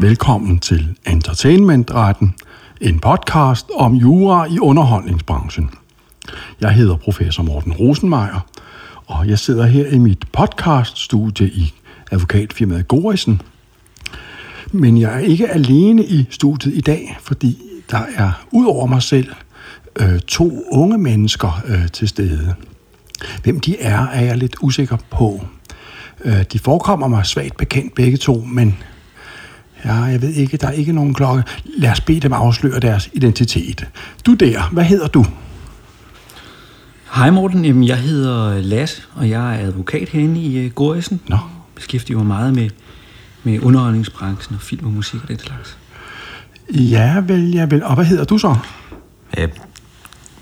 Velkommen til Entertainmentretten, en podcast om jura i underholdningsbranchen. Jeg hedder professor Morten Rosenmeier, og jeg sidder her i mit podcaststudie i advokatfirmaet Gorisen. Men jeg er ikke alene i studiet i dag, fordi der er ud over mig selv øh, to unge mennesker øh, til stede. Hvem de er, er jeg lidt usikker på. Øh, de forekommer mig svagt bekendt begge to, men ja, jeg ved ikke, der er ikke nogen klokke. Lad os bede dem afsløre deres identitet. Du der, hvad hedder du? Hej Morten, Jamen, jeg hedder Lasse, og jeg er advokat herinde i uh, Gorisen. Nå. Beskæftiger mig meget med, med underholdningsbranchen og film og musik og den slags. Ja, vel, ja, vel. Og hvad hedder du så? Øh,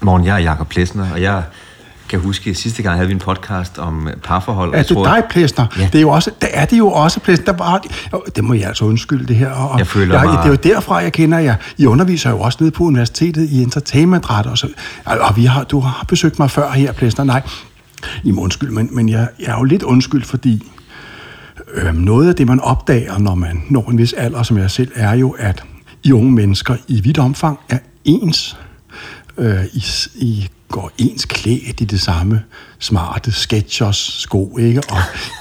morgen, jeg er Jakob Plesner, og jeg kan huske, at sidste gang havde vi en podcast om øh, parforhold. og Er det tror- dig, Plæsner? Ja. Det er jo også, der er det jo også, Plæsner. Der var, det må jeg altså undskylde, det her. Og, Jeg føler jeg, mig- Det er jo derfra, jeg kender jer. I underviser jo også nede på universitetet i entertainmentret. Og, så, og vi har, du har besøgt mig før her, Plæsner. Nej, I må undskylde, men, men jeg, jeg er jo lidt undskyld, fordi øh, noget af det, man opdager, når man når en vis alder, som jeg selv, er jo, at I unge mennesker i vidt omfang er ens. Øh, I, I går ens klædt i det samme smarte sketchers sko, ikke? Og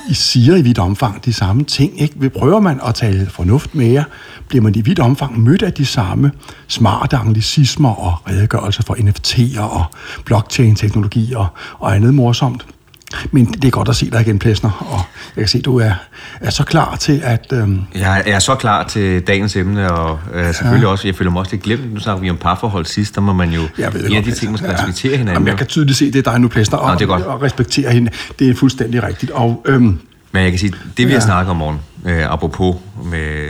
I siger i vidt omfang de samme ting, ikke? Ved prøver man at tale fornuft med jer, bliver man i vidt omfang mødt af de samme smarte anglicismer og redegørelser for NFT'er og blockchain-teknologi og, og andet morsomt. Men det er godt at se dig igen, Plæsner, og jeg kan se, at du er, er så klar til at... Øhm, Jeg er så klar til dagens emne, og øh, selvfølgelig ja. også, jeg føler mig også lidt glemt. Nu snakker vi om parforhold sidst, der må man jo... Jeg ved det godt, de ting, man skal ja. respektere hinanden. Jamen, jeg kan tydeligt se, det er dig nu, Plæsner, og, Nå, det er godt. og respektere hende. Det er fuldstændig rigtigt. Og øhm, Men jeg kan sige, det vi Ja. har snakket om morgen, øh, apropos med,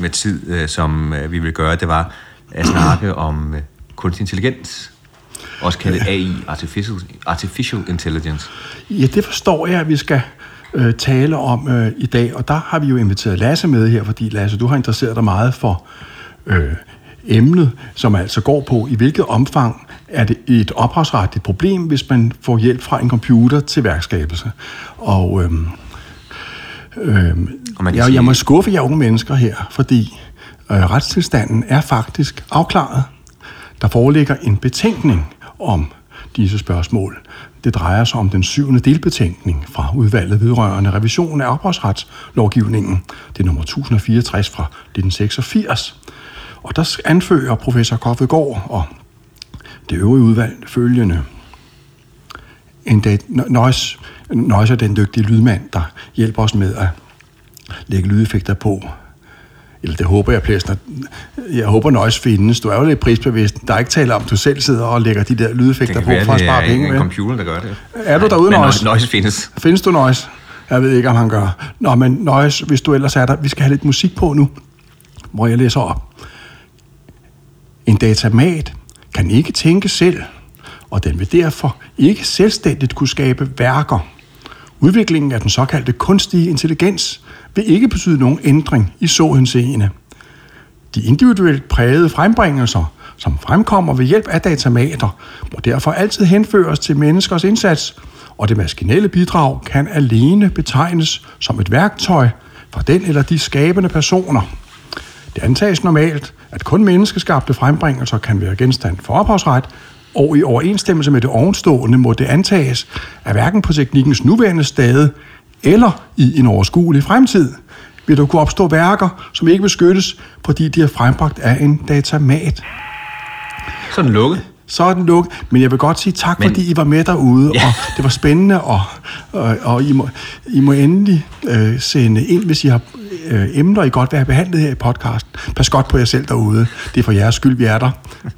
med tid, øh, som øh, vi vil gøre, det var at snakke om øh, kunstig intelligens. Også kaldet AI, Artificial, Artificial Intelligence. ja, det forstår jeg, at vi skal øh, tale om øh, i dag. Og der har vi jo inviteret Lasse med her, fordi Lasse, du har interesseret dig meget for øh, emnet, som altså går på, i hvilket omfang er det et ophavsretligt problem, hvis man får hjælp fra en computer til værkskabelse. Og øhm, øhm, Og jeg, sige- jeg må skuffe jer unge mennesker her, fordi øh, retstilstanden er faktisk afklaret. Der foreligger en betænkning om disse spørgsmål. Det drejer sig om den syvende delbetænkning fra udvalget vedrørende revision af oprørsretslovgivningen. Det er nummer 1064 fra 1986. Og der anfører professor Koffegård og det øvrige udvalg følgende. En dag, Nøjs er den dygtige lydmand, der hjælper os med at lægge lydeffekter på. Eller det håber jeg, Plæsner. Jeg håber Nøjes findes. Du er jo lidt prisbevidst. Der er ikke tale om, at du selv sidder og lægger de der Det lydeffekter på for at det spare er penge. en computer, der gør det. Er du derude, Nøjes? Nøjes findes. Findes du Nøjes? Jeg ved ikke, om han gør. Nå, men Nøjes, hvis du ellers er der, vi skal have lidt musik på nu, hvor jeg læser op. En datamat kan ikke tænke selv, og den vil derfor ikke selvstændigt kunne skabe værker. Udviklingen af den såkaldte kunstige intelligens vil ikke betyde nogen ændring i så henseende. De individuelt prægede frembringelser, som fremkommer ved hjælp af datamater, må derfor altid henføres til menneskers indsats, og det maskinelle bidrag kan alene betegnes som et værktøj fra den eller de skabende personer. Det antages normalt, at kun menneskeskabte frembringelser kan være genstand for ophavsret, og i overensstemmelse med det ovenstående må det antages, at hverken på teknikkens nuværende stade eller i en overskuelig fremtid vil der kunne opstå værker, som ikke beskyttes, fordi de er frembragt af en datamat. Sådan lukket. Så er den lukket, men jeg vil godt sige tak, men, fordi I var med derude, ja. Og det var spændende, og, og, og I, må, I må endelig øh, sende ind, hvis I har øh, emner, I godt vil have behandlet her i podcasten. Pas godt på jer selv derude. Det er for jeres skyld, vi er der.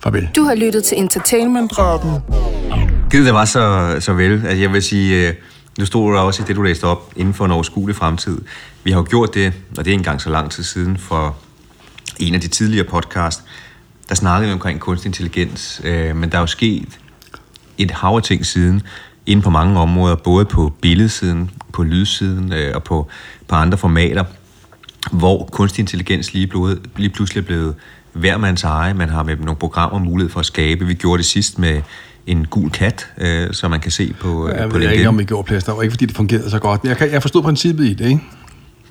Farvel. Du har lyttet til Entertainmentretten. Gid det var så, så vel. Altså, jeg vil sige, øh, nu stod der også i det, du læste op, inden for en overskuelig fremtid. Vi har jo gjort det, og det er ikke engang så lang tid siden, for en af de tidligere podcast, der snakkede vi omkring kunstig intelligens, øh, men der er jo sket et hav af ting siden, inden på mange områder, både på billedsiden, på lydsiden øh, og på, på andre formater, hvor kunstig intelligens lige, blevet, lige pludselig er blevet hver mands eje. Man har med nogle programmer mulighed for at skabe. Vi gjorde det sidst med en gul kat, øh, som man kan se på, Jeg på ved LinkedIn. ikke, om vi gjorde plads. Det var ikke, fordi det fungerede så godt. Men jeg, kan, jeg forstod princippet i det, ikke?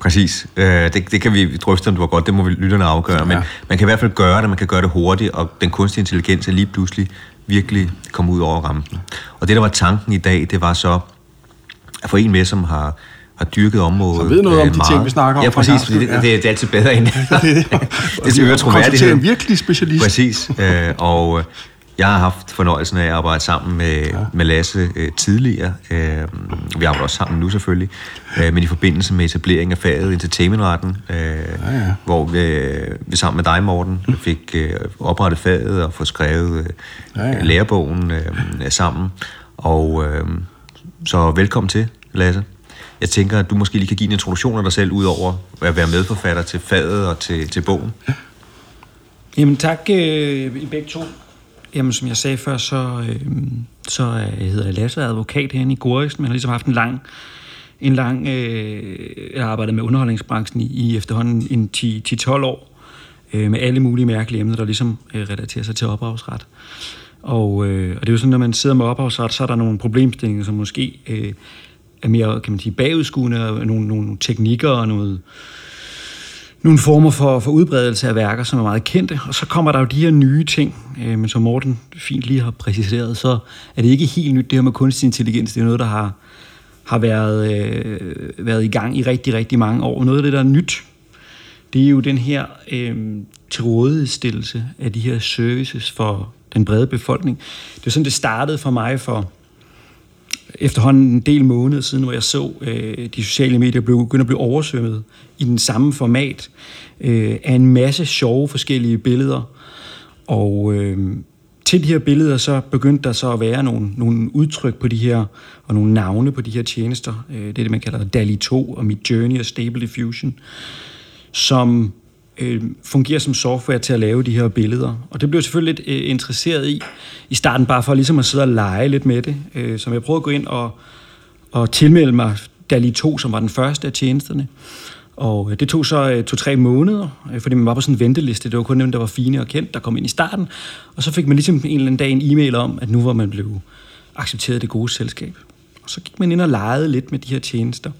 Præcis. Øh, det, det kan vi drøfte, om det var godt. Det må vi lytterne afgøre. Men Ja. man kan i hvert fald gøre det. Man kan gøre det hurtigt, og den kunstige intelligens er lige pludselig virkelig kommet ud over rampen. Og det, der var tanken i dag, det var så at få en med, som har, har dyrket området. Så ved noget om øh, de ting, vi snakker om Ja, præcis. fordi skyld, Det, det, det, er altid bedre end det. det øger Konsultere troværdigheden. en virkelig specialist. Præcis. Øh, og øh, jeg har haft fornøjelsen af at arbejde sammen med, ja. med Lasse øh, tidligere. Øh, vi arbejder også sammen nu selvfølgelig. Øh, men i forbindelse med etablering af faget entertainmentretten, øh, ja, ja. hvor vi, øh, vi sammen med dig, Morten, fik øh, oprettet faget og fået skrevet øh, ja. ja. lærebogen øh, sammen. Og øh, så velkommen til, Lasse. Jeg tænker, at du måske lige kan give en introduktion af dig selv, udover at være medforfatter til faget og til, til bogen. Jamen tak, øh, I begge to. Jamen, som jeg sagde før, så, øhm, øh, så jeg hedder jeg Lasse, er advokat herinde i Goriksen, men har ligesom haft en lang, en lang øh, jeg har arbejdet med underholdningsbranchen i, i efterhånden en 10 10-12 år, øh, med alle mulige mærkelige emner, der ligesom øh, relaterer sig til ophavsret. Og, øh, og det er jo sådan, når man sidder med ophavsret, så er der nogle problemstillinger, som måske øh, er mere, kan man sige, bagudskuende, og nogle, nogle teknikker og noget, nogle former for, for udbredelse af værker, som er meget kendte, og så kommer der jo de her nye ting, øh, men som Morten fint lige har præciseret, så er det ikke helt nyt, det her med kunstig intelligens, det er noget, der har, har været, øh, været i gang i rigtig, rigtig mange år. Noget af det, der er nyt, det er jo den her øh, tilrådighedsstillelse af de her services for den brede befolkning. Det er sådan, det startede for mig for efterhånden en del måneder siden, hvor jeg så øh, de sociale medier blev, begynde at blive oversvømmet i den samme format øh, af en masse sjove forskellige billeder. Og øh, til de her billeder, så begyndte der så at være nogle, nogle udtryk på de her, og nogle navne på de her tjenester. Øh, det er det, man kalder DALI 2 og Midjourney og Stable Diffusion, som øh, fungerer som software til at lave de her billeder. Og det blev jeg selvfølgelig lidt øh, interesseret i, i starten bare for ligesom at sidde og lege lidt med det. Øh, så jeg prøvede at gå ind og, og tilmelde mig DALI 2, som var den første af tjenesterne. Og øh, det tog så øh, to-tre måneder, øh, fordi man var på sådan en venteliste. Det var kun dem, der var fine og kendt, der kom ind i starten. Og så fik man ligesom en eller anden dag en e-mail om, at nu var man blevet accepteret det gode selskab. Og så gik man ind og legede lidt med de her tjenester.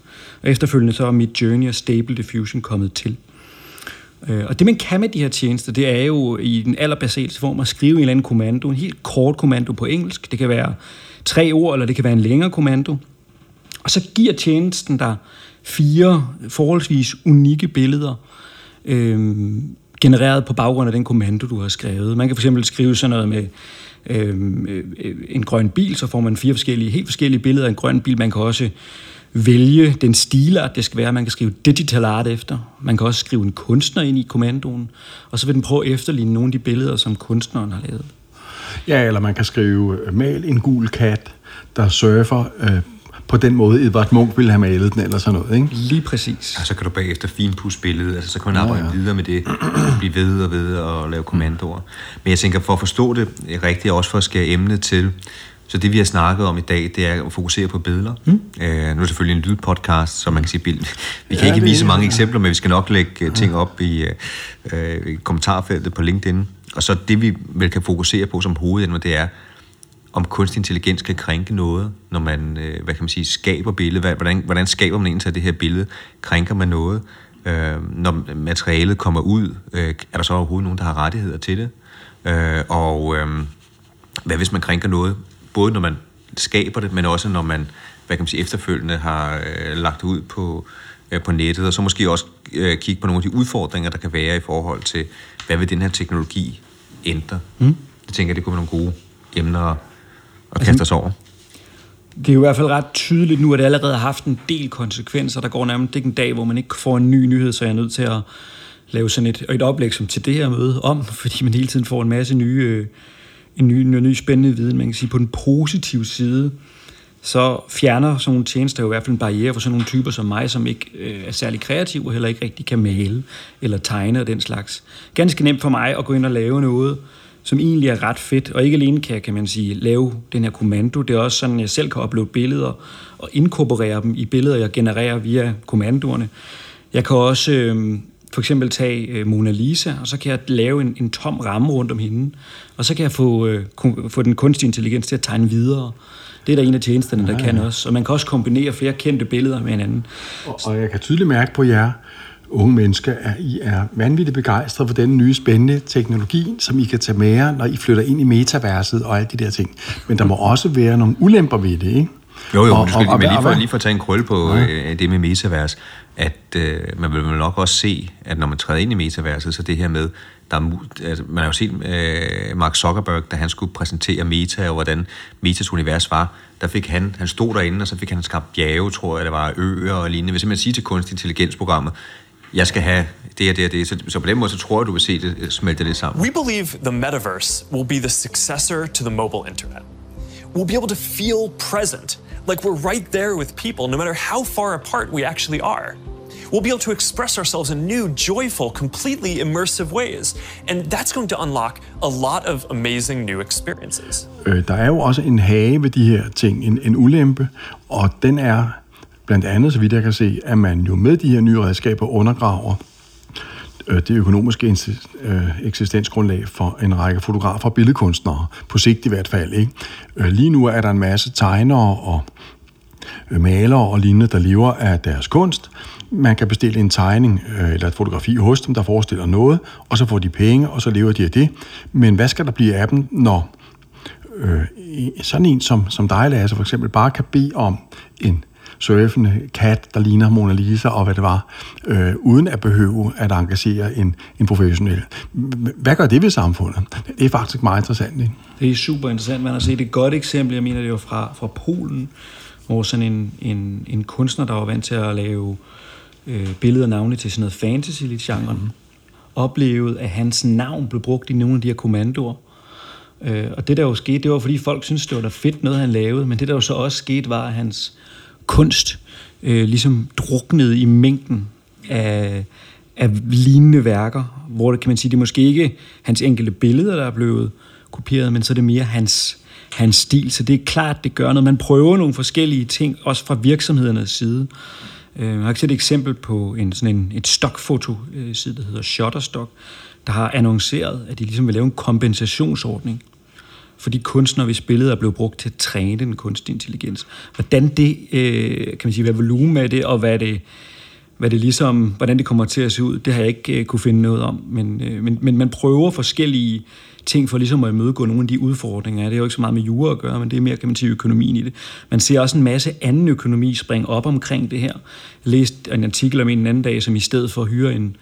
Og efterfølgende så er mit Journey og Stable Diffusion kommet til. Øh, Og det man kan med de her tjenester, det er jo i den allerbasale form at skrive en eller anden kommando, en helt kort kommando på engelsk. Det kan være tre ord, eller det kan være en længere kommando. Og så giver tjenesten dig fire forholdsvis unikke billeder, øh, genereret på baggrund af den kommando, du har skrevet. Man kan fx skrive sådan noget med øh, øh, en grøn bil, så får man fire forskellige, helt forskellige billeder af en grøn bil. Man kan også vælge den stilart, det skal være. Man kan skrive digital art efter. Man kan også skrive en kunstner ind i kommandoen, og så vil den prøve at efterligne nogle af de billeder, som kunstneren har lavet. Ja, eller man kan skrive, øh, mal en gul kat, der surfer øh, på den måde, Edvard Munch ville have malet den, eller sådan noget, ikke? Lige præcis. Og så kan du bagefter finpudse billedet, altså så kan man arbejde ja, ja. videre med det, blive ved og ved og lave kommandoer. Men jeg tænker, for at forstå det rigtigt, og også for at skære emnet til, så det vi har snakket om i dag, det er at fokusere på billeder. Mm. Øh, nu er det selvfølgelig en lydpodcast, så man kan sige. Vi kan Ja, ja, ikke vise mange eksempler, men vi skal nok lægge ja. ting op i, øh, i kommentarfeltet på LinkedIn. Og så det vi vel kan fokusere på som hovedemne, det er, om kunstig intelligens kan krænke noget, når man, øh, hvad kan man sige, skaber billedet. Hvordan, hvordan skaber man egentlig det her billede? Krænker man noget? Øh, når materialet kommer ud, øh, er der så overhovedet nogen, der har rettigheder til det? Øh, og øh, hvad hvis man krænker noget, både når man skaber det, men også når man, hvad kan man sige, efterfølgende har øh, lagt ud på, øh, på nettet, og så måske også øh, kigge på nogle af de udfordringer, der kan være i forhold til, hvad vil den her teknologi ændre? Mm. Jeg tænker, det kunne være nogle gode emner at, at kaste os over. Det er jo i hvert fald ret tydeligt nu, at det allerede har haft en del konsekvenser. Der går nærmest ikke en dag, hvor man ikke får en ny nyhed, så jeg er nødt til at lave sådan et, et oplæg som til det her møde om, fordi man hele tiden får en masse nye, øh, en ny, en ny spændende viden. Man kan sige, på den positive side, så fjerner sådan nogle tjenester jo i hvert fald en barriere for sådan nogle typer som mig, som ikke øh, er særlig kreative og heller ikke rigtig kan male eller tegne og den slags. Ganske nemt for mig at gå ind og lave noget, som egentlig er ret fedt, og ikke alene kan, kan man sige, lave den her kommando, det er også sådan, at jeg selv kan uploade billeder og inkorporere dem i billeder, jeg genererer via kommandoerne. Jeg kan også øh, for eksempel tage øh, Mona Lisa, og så kan jeg lave en, en tom ramme rundt om hende, og så kan jeg få, øh, ku- få den kunstige intelligens til at tegne videre Det er der en af tjenesterne, der ja, kan også. Og man kan også kombinere flere kendte billeder med hinanden. Og, og jeg kan tydeligt mærke på jer, unge mennesker, at I er vanvittigt begejstrede for den nye spændende teknologi, som I kan tage med jer, når I flytter ind i metaverset og alle de der ting. Men der må også være nogle ulemper ved det, ikke? Jo, jo, Og- skal, og- og- men lige for, lige for at tage en krølle på ja. øh, det med metavers, at øh, man vil nok også se, at når man træder ind i metaverset, så det her med, der er, altså, man har jo set øh, Mark Zuckerberg, da han skulle præsentere Meta, og hvordan Metas univers var, der fik han, han stod derinde, og så fik han skabt bjerge, tror jeg, der var øer og lignende. Hvis man siger til kunstig intelligensprogrammet, jeg skal have det og det og det, så, så på den måde, så tror jeg, du vil se det øh, smelte lidt sammen. We believe the metaverse will be the successor to the mobile internet. We'll be able to feel present, like we're right there with people, no matter how far apart we actually are. We'll be able to express ourselves in new, joyful, completely immersive ways. And that's going to unlock a lot of amazing new experiences. Øh, der er jo også en hage ved de her ting, en, en ulempe, og den er blandt andet, så vidt jeg kan se, at man jo med de her nye redskaber undergraver øh, det økonomiske øh, eksistensgrundlag for en række fotografer og billedkunstnere, på sigt i hvert fald. Ikke? Øh, lige nu er der en masse tegnere og malere og lignende, der lever af deres kunst. Man kan bestille en tegning øh, eller et fotografi hos dem, der forestiller noget, og så får de penge, og så lever de af det. Men hvad skal der blive af dem, når øh, sådan en som, som dig, Lasse, for eksempel, bare kan bede om en surfende kat, der ligner Mona Lisa og hvad det var, øh, uden at behøve at engagere en, en professionel. Hvad gør det ved samfundet? Det er faktisk meget interessant, ikke? Det er super interessant. Man har set et godt eksempel, jeg mener det var fra, fra Polen, hvor sådan en, en, en kunstner, der var vant til at lave øh, billeder navnligt til sådan noget fantasy lidt genren, mm. oplevede, at hans navn blev brugt i nogle af de her kommandoer. Øh, og det der jo skete, det var fordi folk syntes, det var da fedt noget, han lavede, men det der jo så også skete, var, at hans kunst øh, ligesom druknede i mængden af, af lignende værker, hvor det kan man sige, det er måske ikke hans enkelte billeder, der er blevet kopieret, men så er det mere hans, hans stil. Så det er klart, det gør noget. Man prøver nogle forskellige ting, også fra virksomhedernes side. Øh, jeg har set et eksempel på en, sådan en, et stokfoto-side, øh, der hedder Shutterstock, der har annonceret, at de ligesom vil lave en kompensationsordning for de kunstnere, hvis billeder er blevet brugt til at træne den kunstig intelligens. Hvordan det, øh, kan man sige, hvad volumen er det, og hvad det, hvad det ligesom, hvordan det kommer til at se ud, det har jeg ikke øh, kunne finde noget om. Men, øh, men, men man prøver forskellige ting for ligesom at imødegå nogle af de udfordringer. Det er jo ikke så meget med jura at gøre, men det er mere, kan man sige, økonomien i det. Man ser også en masse anden økonomi springe op omkring det her. Jeg læste en artikel om en anden dag, som i stedet for at hyre en,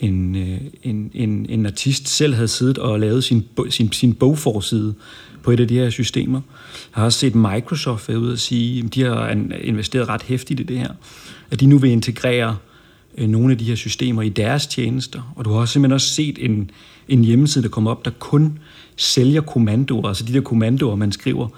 en, øh, en, en, en artist selv havde siddet og lavet sin, sin, sin bogforside på et af de her systemer. Jeg har også set Microsoft være ude og sige, at de har investeret ret hæftigt i det her, at de nu vil integrere øh, nogle af de her systemer i deres tjenester. Og du har også simpelthen også set en, en hjemmeside, der kommer op, der kun sælger kommandoer, altså de der kommandoer, man skriver.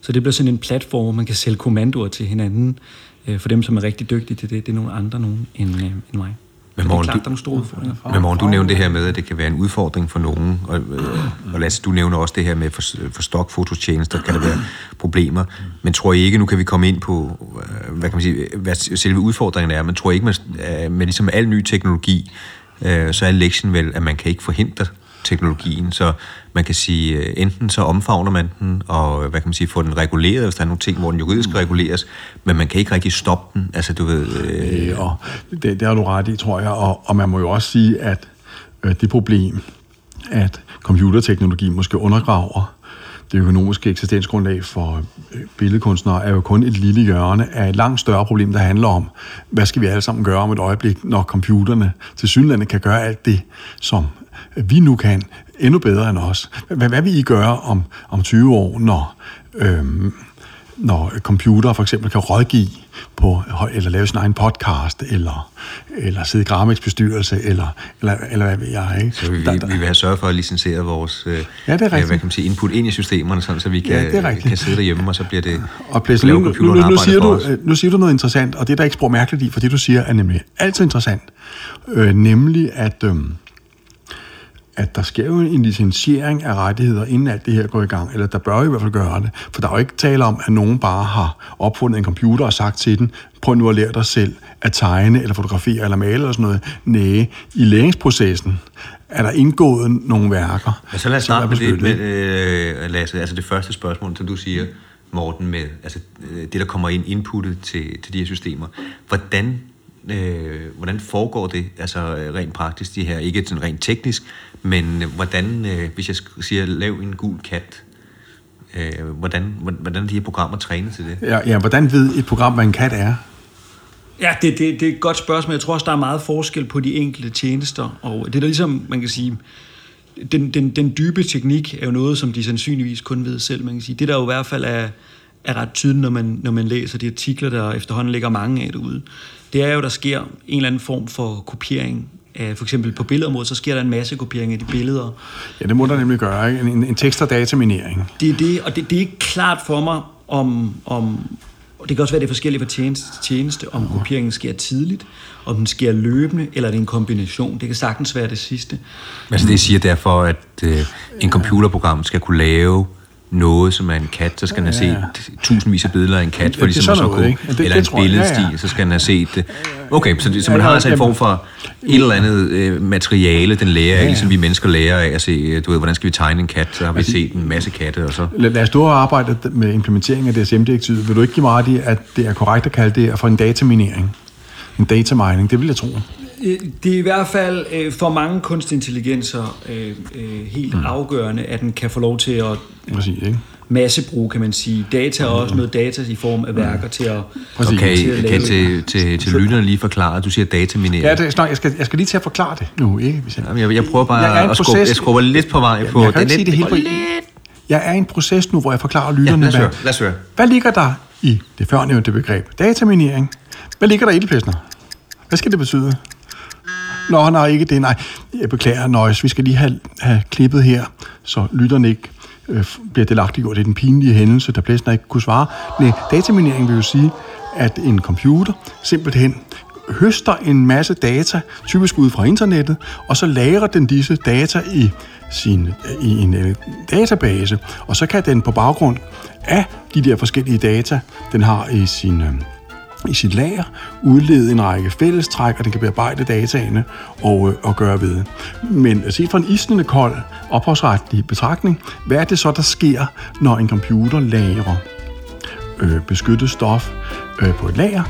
Så det bliver sådan en platform, hvor man kan sælge kommandoer til hinanden, øh, for dem, som er rigtig dygtige til det. Det er nogle andre nogen end, øh, end mig. Men Morten, klart, du- der er store udfordringer. Men Morgen, du nævnte det her med, at det kan være en udfordring for nogen, og, øh, og Lasse, du nævner også det her med for, for stokfotostjenester, kan der være problemer. Men tror I ikke, nu kan vi komme ind på, øh, hvad kan man sige, hvad selve udfordringen er, men tror I ikke, med, øh, med ligesom al ny teknologi, øh, så er lektien vel, at man kan ikke forhindre teknologien, så man kan sige, øh, enten så omfavner man den, og hvad kan man sige, får den reguleret, hvis der er nogle ting, hvor den juridisk reguleres, men man kan ikke rigtig stoppe den, altså du ved... Øh, Øh, og det, det har du ret i, tror jeg. Og, og man må jo også sige, at øh, det problem, at computerteknologi måske undergraver det økonomiske eksistensgrundlag for øh, billedkunstnere, er jo kun et lille hjørne af et langt større problem, der handler om, hvad skal vi alle sammen gøre om et øjeblik, når computerne til synlandet kan gøre alt det, som øh, vi nu kan, endnu bedre end os. Hvad, hvad vil I gøre om, om 20 år, når... Øhm, når computer for eksempel kan rådgive på, eller lave sin egen podcast, eller, eller sidde i Gramex bestyrelse, eller, eller, eller hvad ved jeg, ikke? Så vi, Der- der- vi vil have sørget for at licensere vores øh, Ja, det er rigtigt. hvad kan man sige, input ind i systemerne, sådan, så vi kan, Ja, kan sidde derhjemme, og så bliver det Og Plæs, nu, nu, nu, nu, siger du, øh, nu siger du noget interessant, og det er der ikke sprog mærkeligt i, for det du siger er nemlig altid interessant. Øh, nemlig at, øh, at der sker jo en licensiering af rettigheder, inden alt det her går i gang, eller der bør i hvert fald gøre det. For der er jo ikke tale om, at nogen bare har opfundet en computer og sagt til den, prøv nu at lære dig selv at tegne, eller fotografere, eller male, eller sådan noget. Næh, i læringsprocessen er der indgået nogle værker, Men så lad os starte med det, med, øh, Lasse, altså det første spørgsmål, som du siger, Morten, med altså, øh, det, der kommer ind, inputtet til, til de her systemer. Hvordan, øh, hvordan foregår det altså øh, rent praktisk, de her, ikke sådan rent teknisk, men øh, hvordan, øh, hvis jeg siger, lav en gul kat, øh, hvordan, hvordan er de her programmer trænet til det? Ja, ja, hvordan ved et program, hvad en kat er? Ja, det, det, det er et godt spørgsmål. Jeg tror også, der er meget forskel på de enkelte tjenester. Og det er da ligesom, man kan sige, den, den, den dybe teknik er jo noget, som de sandsynligvis kun ved selv. Man kan sige. Det der jo i hvert fald er, er ret tydeligt, når man, når man læser de artikler, der efterhånden ligger mange af derude, det er jo, der sker en eller anden form for kopiering af, for eksempel på billedområdet, så sker der en masse kopiering af de billeder. Ja, det må der nemlig gøre. Ikke? En, en tekst- og dataminering. Det er det, og det, det er ikke klart for mig, om, om og det kan også være, det er forskelligt fra tjeneste til tjeneste, om kopieringen sker tidligt, om den sker løbende, eller er det en kombination. Det kan sagtens være det sidste. Altså det siger derfor, at øh, en computerprogram skal kunne lave noget, som er en kat, så skal den have set tusindvis af billeder af en kat, for Ja, ligesom det er at sådan så kunne? Ja, det- eller det en jeg, ja, ja. billedstil, så skal den have set det. Okay, så, det, så man Ja, har ja, altså en form for et eller andet øh, materiale, den lærer af, ligesom vi mennesker lærer af at se, øh, du ved, hvordan skal vi tegne en kat, så har vi set en masse katte, og så... Lad lad os og arbejde med implementering af DSM-direktivet. Vil du ikke give mig ret i, at det er korrekt at kalde det for en dataminering? En data mining, det vil jeg tro. Øh, Det er i hvert fald øh, for mange kunstig intelligenser øh, øh, helt mm. afgørende, at den kan få lov til at Præcis, ikke? massebrug, kan man sige. Data er også noget data i form af værker til at, Så kan, til at kan til, til, til lytterne lige forklare, at du siger dataminering. Ja, det snart, jeg, skal, jeg skal lige til at forklare det nu, ikke? Hvis jeg, Jamen, jeg, jeg prøver bare Jeg at skubbe, proces- jeg skubber lidt på vej på... jeg kan det ikke er sige det helt på Jeg er i en proces nu, hvor jeg forklarer Ja, lytterne, lad os høre. hvad, Lad os høre. hvad ligger der i det førnævnte begreb dataminering? Hvad ligger der i det, Plesner? Hvad skal det betyde? Nå, nej, ikke det, nej. Jeg beklager, Nøjes. Vi skal lige have, have klippet her, så lytterne ikke øh, bliver delagtiggjort i den pinlige hændelse, der Plesner ikke kunne svare. Nej, dataminering vil jo sige, at en computer simpelthen høster en masse data, typisk ud fra internettet, og så lagrer den disse data i, sin, i en uh, database, og så kan den på baggrund af de der forskellige data, den har i sin, uh, i sit lager, udlede en række fællestræk, og den kan bearbejde dataene og, øh, og gøre ved. Men set fra en isnende kold ophavsretlig betragtning, hvad er det så, der sker, når en computer lagrer øh, beskyttet stof øh, på et lager?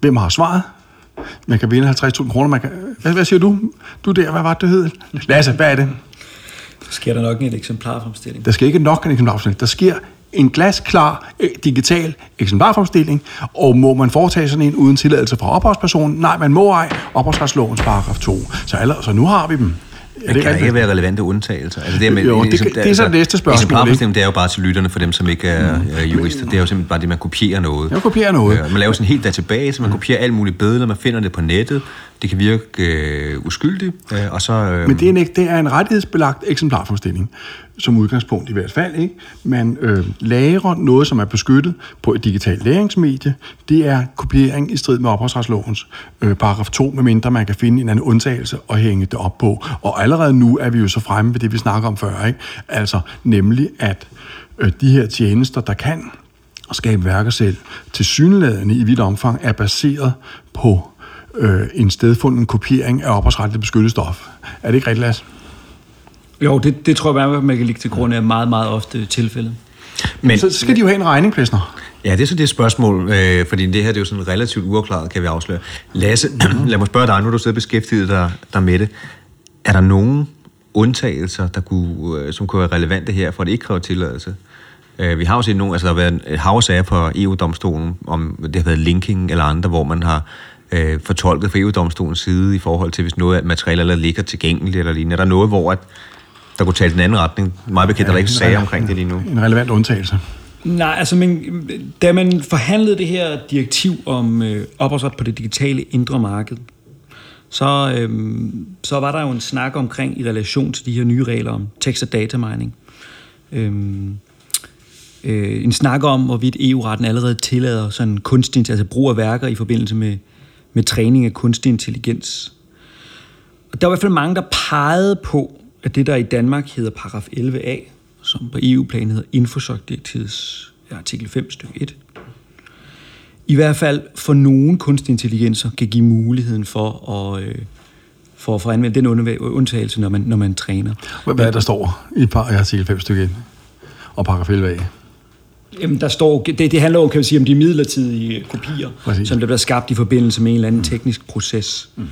Hvem har svaret? Man kan vinde 50.000 kroner. Man kan, hvad, hvad siger du? Du der, hvad var det, det hed? Lasse, hvad er det? Så sker der nok en eksemplarfremstilling. Der skal ikke nok en eksemplarfremstilling. Der sker en glasklar øh, digital eksemplarfremstilling, og må man foretage sådan en uden tilladelse fra ophavspersonen? Nej, man må ej. Ophavsretslovens paragraf 2. Så, allerede, så nu har vi dem. Men kan der ikke være relevante undtagelser? Altså det, med, Jo, det kan- det er så næste spørgsmål, Eksemplarforskning, det er jo bare til lytterne for dem, som ikke er, er jurister. Det er jo simpelthen bare det, man kopierer noget. Jeg kopierer noget. Øh, Man laver sådan en helt database, man kopierer alt muligt billeder, man finder det på nettet. Det kan virke øh, uskyldigt, øh, og så... Øh, Men det er, en, det er en rettighedsbelagt eksemplarfremstilling, som udgangspunkt i hvert fald. Ikke? Man øh, lagrer noget, som er beskyttet på et digitalt læringsmedie. Det er kopiering i strid med ophavsretslovens øh, paragraf 2, medmindre man kan finde en anden undtagelse og hænge det op på. Og allerede nu er vi jo så fremme ved det, vi snakker om før. Ikke? Altså nemlig, at øh, de her tjenester, der kan og skabe værker selv, til synlædende i vidt omfang er baseret på øh, en stedfunden kopiering af ophavsretligt beskyttet stof. Er det ikke rigtigt, Lasse? Jo, det, det tror jeg, man kan ligge til grund af meget, meget ofte tilfældet. men, Så skal de jo have en regning, Plesner. Ja, det er så det spørgsmål, øh, fordi det her det er jo sådan relativt uafklaret, kan vi afsløre. Lasse, lad mig spørge dig, nu du siddet beskæftiget dig, dig med det. Er der nogen undtagelser, der kunne, øh, som kunne være relevante her, for at det ikke kræver tilladelse? Øh, vi har jo set nogle, altså der har været et hav af sager på EU-domstolen, om det har været linking eller andre, hvor man har øh, fortolket fra EU-domstolens side i forhold til, hvis noget af materiale eller ligger tilgængeligt eller lignende. Er der noget, hvor at der kunne tale den anden retning? Meget bekendt, ja, er der ikke sager omkring det lige nu. En relevant undtagelse. Nej, altså, men, da man forhandlede det her direktiv om øh, ophavsret på det digitale indre marked, så, øh, så var der jo en snak omkring i relation til de her nye regler om tekst- og datamining. Øh, øh, en snak om, hvorvidt EU-retten allerede tillader sådan kunstig, altså brug af værker i forbindelse med, med træning af kunstig intelligens. Og der var i hvert fald mange, der pegede på, at det, der i Danmark hedder paragraf 11a, som på EU-plan hedder Infosoc-direktivets ja, artikel 5 stykke 1, i hvert fald for nogle kunstig intelligenser kan give muligheden for at, øh, for at få anvendt den undtagelse, når man, når man træner. Hvad er der står i artikel 5 stykke 1 og paragraf 11 a? Jamen, der står, det, det handler jo, kan man sige, om de midlertidige kopier, Præcis. som der bliver skabt i forbindelse med en eller anden teknisk proces. Mm.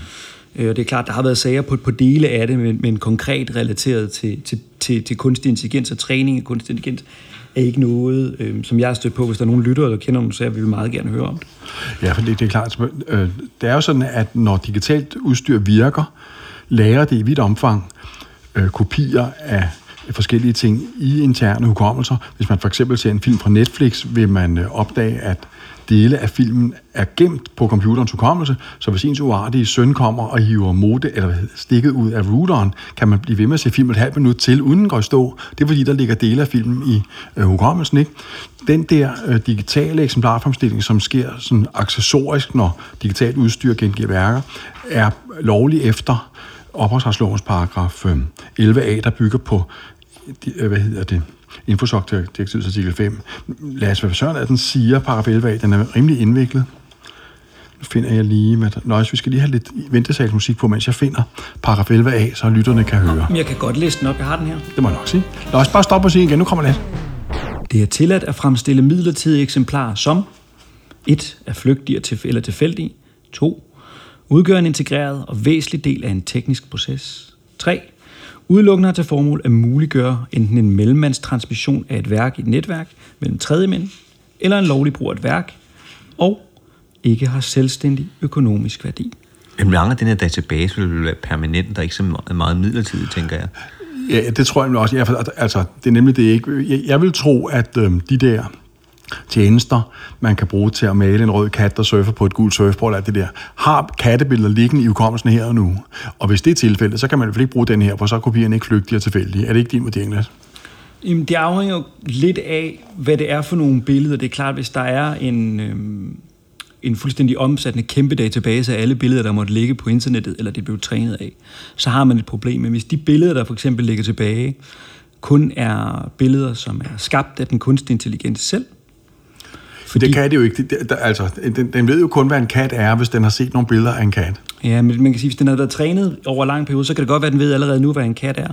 Øh, Og det er klart, der har været sager på, på dele af det, men, men konkret relateret til, til, til, til kunstig intelligens og træning af kunstig intelligens, er ikke noget, øh, som jeg har stødt på. Hvis der er nogen lytter, der kender nogle sager, vil vi meget gerne høre om det. Ja, for det, det er klart. Øh, det er jo sådan, at når digitalt udstyr virker, lærer det i vidt omfang øh, kopier af forskellige ting i interne hukommelser. Hvis man for eksempel ser en film fra Netflix, vil man øh, opdage, at dele af filmen er gemt på computerens hukommelse, så hvis ens uartige søn kommer og hiver mode eller hvad stikket ud af routeren, kan man blive ved med at se filmen et halvt minut til, uden den går i stå. Det er fordi, der ligger dele af filmen i øh, hukommelsen. Ikke? Den der øh, digitale eksemplarfremstilling, som sker sådan accessorisk, når digitalt udstyr gengiver værker, er lovlig efter ophavsretslovens paragraf øh, 11a, der bygger på de- øh, hvad hedder det, Infosoc-direktivets artikel 5. Lad os være søren, at den siger, paragraf 11a, den er rimelig indviklet. Nu finder jeg lige, der... Nå, vi skal lige have lidt ventesalsmusik på, mens jeg finder paragraf 11a, så lytterne kan høre. Men jeg kan godt læse den op. Jeg har den her. Det må jeg nok sige. Lad os bare stoppe og sige igen. Nu kommer lidt. Det er tilladt at fremstille midlertidige eksemplarer som 1. er flygtige eller tilfældige 2. udgør en integreret og væsentlig del af en teknisk proces 3. udelukkende har til formål at muliggøre enten en mellemmandstransmission af et værk i et netværk mellem tredjemænd, eller en lovlig brug af et værk, og ikke har selvstændig økonomisk værdi. Men mange af den her database vil være permanent, og ikke så meget- meget midlertidigt, tænker jeg. Ja, det tror jeg også. Ja, for, altså, det er nemlig det ikke. Jeg, jeg vil tro, at øhm, de der tjenester, man kan bruge til at male en rød kat, der surfer på et gult surfboard og alt det der, har kattebilleder liggende i hukommelsen her og nu. Og hvis det er tilfældet, så kan man i hvert fald ikke bruge den her, for så er kopierne ikke flygtige og tilfældige. Er det ikke din vurdering, Lasse? Jamen, det afhænger jo lidt af, hvad det er for nogle billeder. Det er klart, hvis der er en, øhm, en fuldstændig omsattende kæmpe database af alle billeder, der måtte ligge på internettet, eller det blev trænet af, så har man et problem. Men hvis de billeder, der for eksempel ligger tilbage, kun er billeder, som er skabt af den kunstige intelligens selv, fordi... Det kan det jo ikke. Det, der, altså, den, den ved jo kun, hvad en kat er, hvis den har set nogle billeder af en kat. Ja, men man kan sige, hvis den har været trænet over en lang periode, så kan det godt være, at den ved allerede nu, hvad en kat er.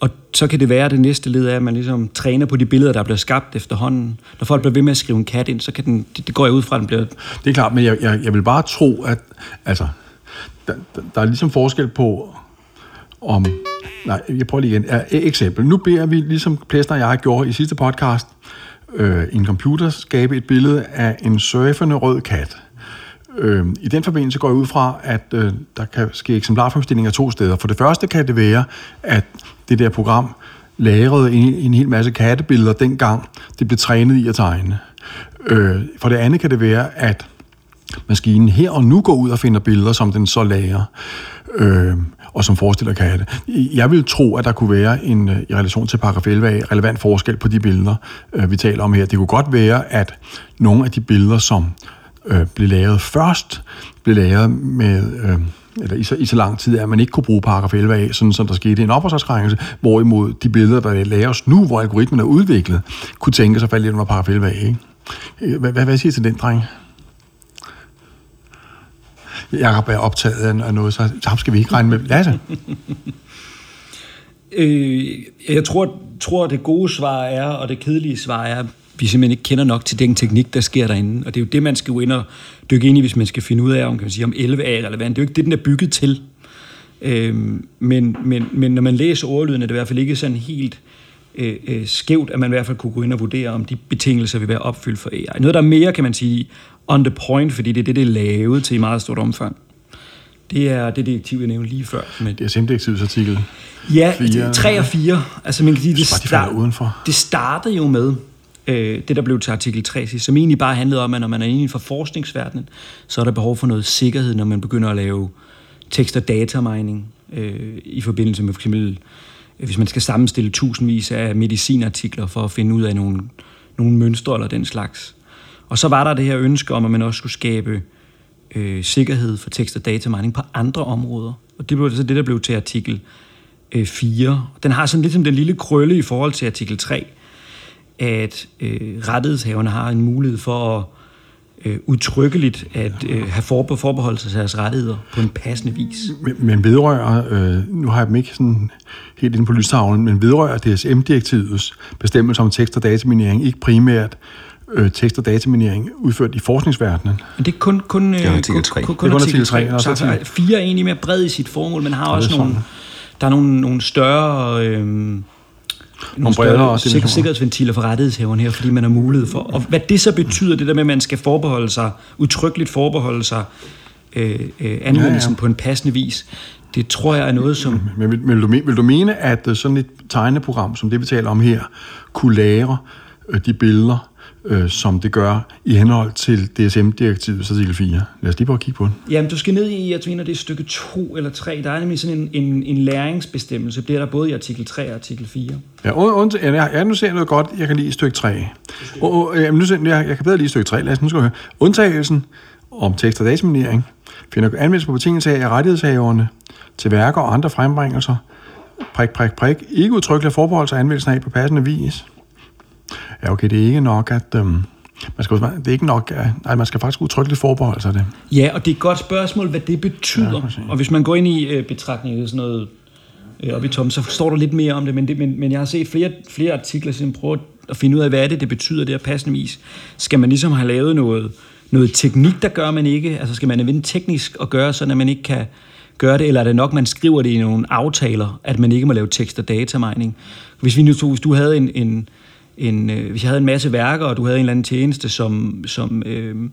Og så kan det være, at det næste led er, at man ligesom træner på de billeder, der bliver skabt efterhånden. Når folk bliver ved med at skrive en kat ind, så kan den, det, det går jeg ud fra, at den bliver... Det er klart, men jeg, jeg, jeg vil bare tro, at altså, der, der, der er ligesom forskel på, om... Nej, jeg prøver lige igen. Ja, eksempel. Nu beder vi, ligesom Plæster og jeg gjorde i sidste podcast, øh, en computer skabe et billede af en surfende rød kat. Øh, I den forbindelse går jeg ud fra, at øh, der kan ske eksemplarfremstillinger to steder. For det første kan det være, at det der program lagrede en, en hel masse kattebilleder dengang, det blev trænet i at tegne. Øh, for det andet kan det være, at maskinen her og nu går ud og finder billeder, som den så lager, øh, og som forestiller katte. Jeg vil tro, at der kunne være en, øh, i relation til paragraf 11 af, relevant forskel på de billeder, øh, vi taler om her. Det kunne godt være, at nogle af de billeder, som øh, blev lavet først, blev lavet med... Øh, eller i så, i så lang tid, at man ikke kunne bruge paragraf 11 af, sådan som der skete en opholdsretskrænkelse, hvorimod de billeder, der laves nu, hvor algoritmen er udviklet, kunne tænke sig at falde ind under paragraf 11 af. Ikke? Øh, hvad, hvad, hvad siger I til den, dreng? Jakob er optaget af noget, så ham skal vi ikke regne med. Lasse? Øh, jeg tror, tror, det gode svar er, og det kedelige svar er, vi simpelthen ikke kender nok til den teknik, der sker derinde. Og det er jo det, man skal jo ind og dykke ind i, hvis man skal finde ud af, om, kan man sige, om 11 er relevant. Det er jo ikke det, den er bygget til. Øhm, men, men, men når man læser ordlyden, er det i hvert fald ikke sådan helt øh, øh, skævt, at man i hvert fald kunne gå ind og vurdere, om de betingelser vil være opfyldt for AI. Noget, der er mere, kan man sige, on the point, fordi det er det, det er lavet til i meget stort omfang. Det er det direktiv, jeg nævnte lige før. Med Det er Simdex artikel. Ja, Fire. 3 og 4. Altså man kan sige, det, falder udenfor. det startede jo med øh, det, der blev til artikel 3 sidst, som egentlig bare handlede om, at når man er inde for forskningsverdenen, så er der behov for noget sikkerhed, når man begynder at lave tekst- og datamining øh, i forbindelse med for eksempel, hvis man skal sammenstille tusindvis af medicinartikler for at finde ud af nogle, nogle mønstre eller den slags. Og så var der det her ønske om, at man også skulle skabe øh, sikkerhed for tekst- og datamining på andre områder. Og det blev så det, der blev til artikel øh, 4. Den har sådan lidt som den lille krølle i forhold til artikel 3, at øh, rettighedshaverne har en mulighed for at øh, udtrykkeligt at øh, have forbe- forbeholdt sig deres rettigheder på en passende vis. Men, men vedrører, øh, nu har jeg dem ikke sådan helt inde på lystavlen, men vedrører DSM-direktivets bestemmelse om tekst- og dataminering ikke primært øh, tekst- og dataminering udført i forskningsverdenen? Men det er kun, kun, øh, er artikel kun, tre. kun, Det er kun artikel tre, Så og så artikel- fire er egentlig mere bred i sit formål, men har det også nogle, der er nogle, nogle større... Øh, nogle bredere sik- sikkerhedsventiler for rettighedshaverne her, fordi man har mulighed for. Og hvad det så betyder, det der med, at man skal forbeholde sig, utryggeligt forbeholde sig øh, øh, anvendelsen Ja, ja, på en passende vis, det tror jeg er noget, som... Men vil, vil, du, vil du mene, at øh, sådan et tegneprogram, som det vi taler om her, kunne lære øh, de billeder, øh, som det gør i henhold til DSM-direktivets artikel 4? Lad os lige prøve at kigge på den. Jamen, du skal ned i, jeg mener, det er stykke 2 eller 3. Der er nemlig sådan en, en, en læringsbestemmelse. Det er der både i artikel 3 og artikel 4. Ja, und, und, ja, ja, nu ser jeg noget godt, jeg kan lide stykke 3. Og, og, jamen, nu ser, jeg, jeg kan bedre lide stykke 3. Lad os nu skal høre. Undtagelsen om tekst- og dataminering finder anvendelse på betingelse af, rettighedshaverne til værker og andre frembringelser prik, prik, prik, ikke udtrykkeligt forbehold sig anvendelsen af på passende vis. Ja, okay, det er ikke nok, at... Øhm, man skal, det er ikke nok, at, nej, man skal faktisk udtrykkeligt forbeholde sig det. Ja, og det er et godt spørgsmål, hvad det betyder. Ja, og hvis man går ind i øh, betragtningen af sådan noget øh, op i tom, så står der lidt mere om det, men, det, men, men jeg har set flere, flere artikler, som prøver at finde ud af, hvad er det, det betyder, det her passende vis. Skal man ligesom have lavet noget, noget teknik, der gør man ikke? Altså skal man anvende teknisk og gøre sådan, at man ikke kan gøre det, eller er det nok, man skriver det i nogle aftaler, at man ikke må lave tekst- og datamining? Hvis vi nu tog, hvis du havde en, en, en øh, hvis jeg havde en masse værker, og du havde en eller anden tjeneste, som, som øh,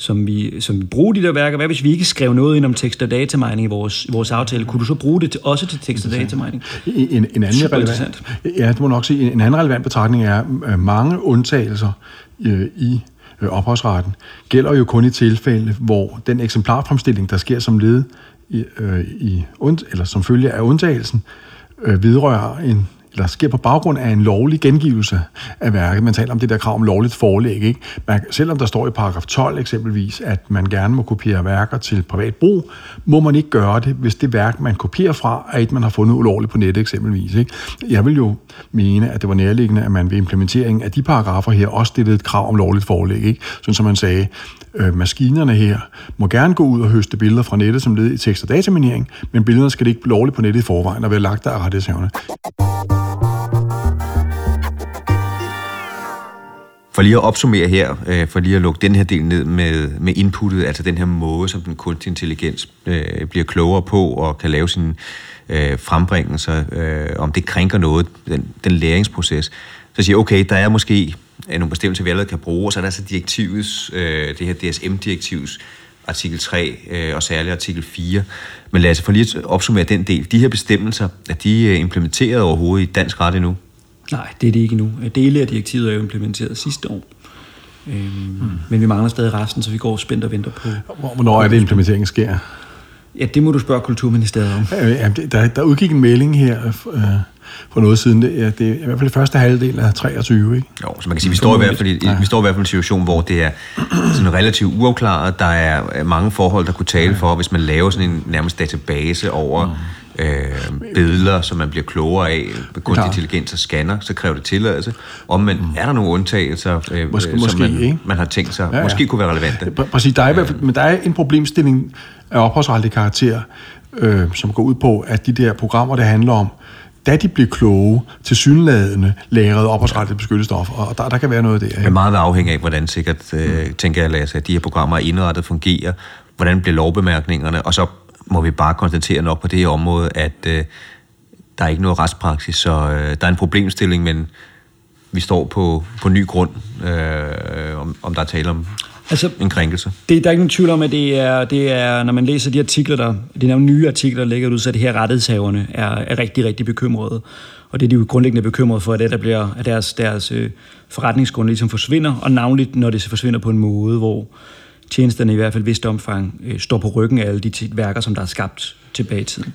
som vi, som vi bruger de der værker. Hvad hvis vi ikke skrev noget ind om tekst- og datamining i vores, i vores aftale? Kunne du så bruge det til, også til tekst- og datamining? En, en anden Super relevant, ja, det må nok sige, en anden relevant betragtning er, at mange undtagelser øh, i øh, ophavsretten gælder jo kun i tilfælde, hvor den eksemplarfremstilling, der sker som led i, øh, i und, eller som følge af undtagelsen, øh, vedrører en eller sker på baggrund af en lovlig gengivelse af værket. Man taler om det der krav om lovligt forlæg. Ikke? Man, selvom der står i paragraf 12 eksempelvis, at man gerne må kopiere værker til privat brug, må man ikke gøre det, hvis det værk, man kopierer fra, er et, man har fundet ulovligt på nettet eksempelvis. Ikke? Jeg vil jo mene, at det var nærliggende, at man ved implementeringen af de paragrafer her også stillede et krav om lovligt forlæg. Ikke? Sådan som man sagde, øh, maskinerne her må gerne gå ud og høste billeder fra nettet som led i tekst- og dataminering, men billederne skal ikke lovligt på nettet i forvejen og være lagt der af rettighedshaverne. For lige at opsummere her, øh, for lige at lukke den her del ned med, med inputtet, altså den her måde, som den kunstige intelligens øh, bliver klogere på og kan lave sine øh, frembringelser, øh, om det krænker noget, den, den læringsproces, så siger jeg, okay, der er måske øh, nogle bestemmelser, vi allerede kan bruge, og så er der altså direktivets, øh, det her DSM-direktivs artikel 3 øh, og særligt artikel 4. Men lad os for lige at opsummere den del. De her bestemmelser, er de øh, implementeret overhovedet i dansk ret endnu? Nej, det er det ikke endnu. Dele af direktivet er jo implementeret sidste år. Øhm, hmm. Men vi mangler stadig resten, så vi går spændt og venter på. Hvornår er det, implementeringen sker? Ja, det må du spørge Kulturministeriet om. Øh, det- Der, der udgik en melding her øh, for noget siden. Det er, det er i hvert fald det første halvdel af 23, ikke? Jo, så man kan sige, vi står, i hvert fald i, vi står i hvert fald i en situation, hvor det er sådan relativt uafklaret. Der er mange forhold, der kunne tale for, hvis man laver sådan en nærmest database over øh, billeder, som man bliver klogere af med kunstig Klart. intelligens og scanner, så kræver det tilladelse. Om man, er der nogle undtagelser, øh, Måske- øh, måske, som man, ikke? man har tænkt sig, Ja, ja. måske kunne være relevante? Pr- Præcis, der er, fald- men der er en problemstilling af ophavsretlig karakter, øh, som går ud på, at de der programmer, det handler om, da de bliver kloge, til synladende lagrede ophavsretligt beskyttet stof, og der, der kan være noget der. Men Ikke? meget vil afhænge af, hvordan sikkert, øh, tænker jeg, Lasse, at de her programmer er indrettet, fungerer, hvordan bliver lovbemærkningerne, og så må vi bare konstatere nok på det her område, at øh, der er ikke noget retspraksis, så øh, der er en problemstilling, men vi står på, på ny grund, øh, om, om der er tale om Altså, en krænkelse. det, der er ikke nogen tvivl om, at det er, det er, når man læser de artikler, der, det er nogle nye artikler, der ligger ud, så det her rettighedshaverne er, er rigtig, rigtig bekymrede. Og det er de jo grundlæggende bekymrede for, at, det, der bliver, at deres, deres øh, forretningsgrund ligesom forsvinder, og navnligt, når det forsvinder på en måde, hvor tjenesterne i hvert fald vist omfang øh, står på ryggen af alle de værker, som der er skabt tilbage i tiden.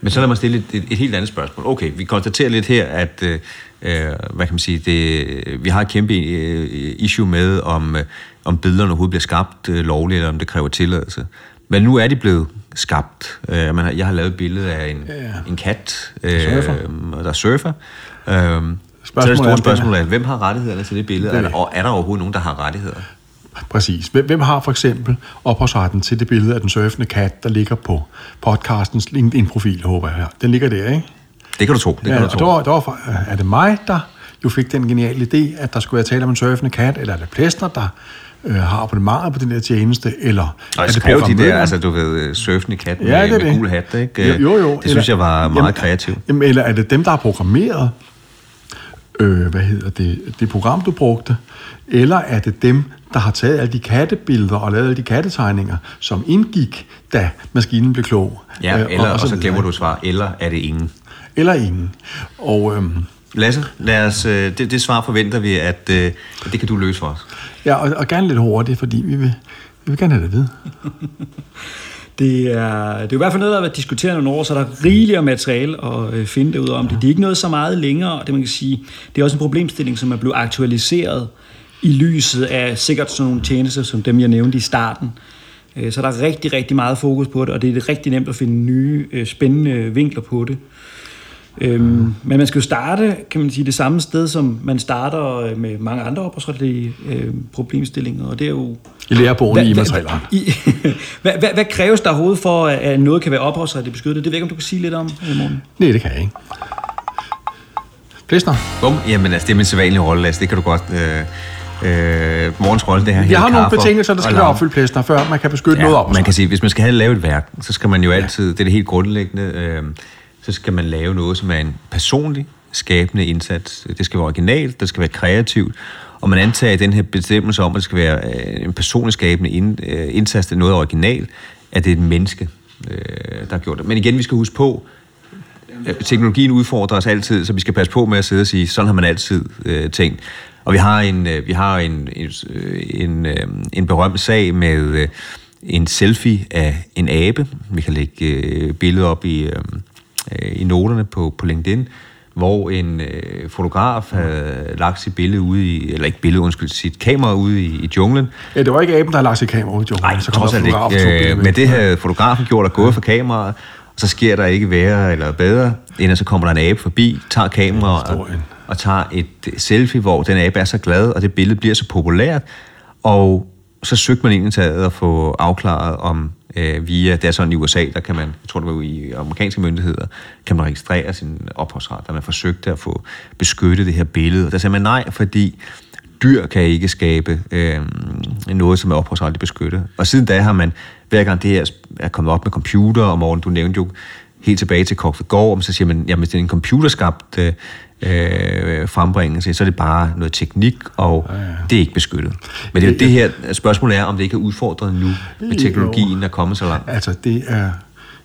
Men så lad mig stille et, et, et helt andet spørgsmål. Okay, vi konstaterer lidt her, at øh, øh, hvad kan man sige, det, vi har et kæmpe øh, issue med, om, øh, om billederne overhovedet bliver skabt øh, lovligt, eller om det kræver tilladelse. Men nu er de blevet skabt. Øh, man har, jeg har lavet et billede af en, Ja. en kat, øh, Surfer. der surfer. Øh, så er det Spørgsmålet er, store spørgsmål er, hvem har rettighederne til det billede? Det- Det. Og er der overhovedet nogen, der har rettigheder? Præcis. Hvem, hvem har for eksempel ophavsretten til det billede af den surfende kat, der ligger på podcastens LinkedIn-profil, håber jeg. Den ligger der, ikke? Det kan du tro. Det kan Ja, du og tro. det var, det var, er det mig, der jo fik den geniale idé, at der skulle være tale om en surfende kat, eller er det Plæstner, der øh, har abonnementer på den der tjeneste, eller Og det skrev de der, altså du ved, surfende kat med, Ja, det er med det. gul hat, ikke? Jo, jo, jo. Det synes jeg var meget kreativt. Jamen, eller er det dem, der har programmeret, øh, hvad hedder det, det program, du brugte, eller er det dem, der har taget alle de kattebilleder og lavet alle de kattetegninger, som indgik, da maskinen blev klog? Ja, Øh, eller, og, så videre. glemmer du at svare, eller er det ingen? Eller ingen. Og, øhm, Lasse, lad os, øh, det, det svar forventer vi, at, øh, at det kan du løse for os. ja, og, og gerne lidt hurtigt, fordi vi vil, vi vil gerne have det at vide. Det er, det er i hvert fald noget, der har været diskuteret nogle år, så der er rigeligt af materiale at øh, finde det ud om det. Det er ikke noget så meget længere, og det man kan sige, det er også en problemstilling, som er blevet aktualiseret i lyset af sikkert sådan nogle tjenester, som dem jeg nævnte i starten. Øh, Så der er rigtig, rigtig meget fokus på det, og det er rigtig nemt at finde nye, øh, spændende vinkler på det. Øhm, men man skal jo starte, kan man sige, det samme sted, som man starter øh, med mange andre ophavsretlige øh, problemstillinger, og det er jo I lærebogen hvad, i hvad, materialer. i, hvad, hvad, hvad kræves der overhovedet for, at noget kan være ophavsretligt beskyttet? Det ved jeg ikke, om du kan sige lidt om, Morten. Nej, det kan jeg ikke. Plæstner, Bum, jamen altså, det er min sædvanlige rolle, Lasse. Det kan du godt... Øh, øh, morgens rolle, det her vi har nogle betingelser, der skal være opfyldt, Plæstner, før man kan beskytte noget op. man kan sige, hvis man skal have lavet et værk, så skal man jo altid, det er det helt grundlæggende, øh, så skal man lave noget, som er en personlig skabende indsats. Det skal være originalt, det skal være kreativt, og man antager den her bestemmelse om, at det skal være øh, en personlig skabende øh, indsats, det er noget originalt, at det er et menneske, øh, der har gjort det. Men igen, vi skal huske på, Øh, teknologien udfordrer os altid, så vi skal passe på med at sidde og sige, sådan har man altid øh, tænkt. Og vi har en, øh, vi har en, en, øh, en, øh, en berømt sag med en selfie af en abe. Vi kan lægge billedet op i, i noterne på, på LinkedIn, hvor en øh, fotograf havde lagt sit billede ude i, eller ikke billede, undskyld, sit kamera ude i, i junglen, Ja, det var ikke aben, der har lagt sit kamera ud i junglen. Nej, så kom trods der alt fotograf og tog ikke. Øh, men det havde fotografen gjort og gået for kameraet, og så sker der ikke værre eller bedre, end at så kommer der en abe forbi, tager kameraet og, Historien og tager et selfie, hvor den abe er så glad, og det billede bliver så populært, og så søgte man egentlig til at få afklaret om øh, via, det er sådan i USA, der kan man, jeg tror det var i amerikanske myndigheder, kan man registrere sin ophavsret, der man forsøgte at få beskyttet det her billede. Og der sagde man nej, fordi dyr kan ikke skabe øh, noget, som er ophavsretligt beskyttet. Og siden da har man, hver gang det her er kommet op med computer, og morgen, du nævnte jo helt tilbage til Kok Gård, så siger man, jamen hvis det er en computerskabt øh, øh, frembringelse, så er det bare noget teknik, og ja, ja. det er ikke beskyttet. Men det, er det her spørgsmål er, om det ikke er udfordret nu, med teknologien er kommet så langt. Altså, det er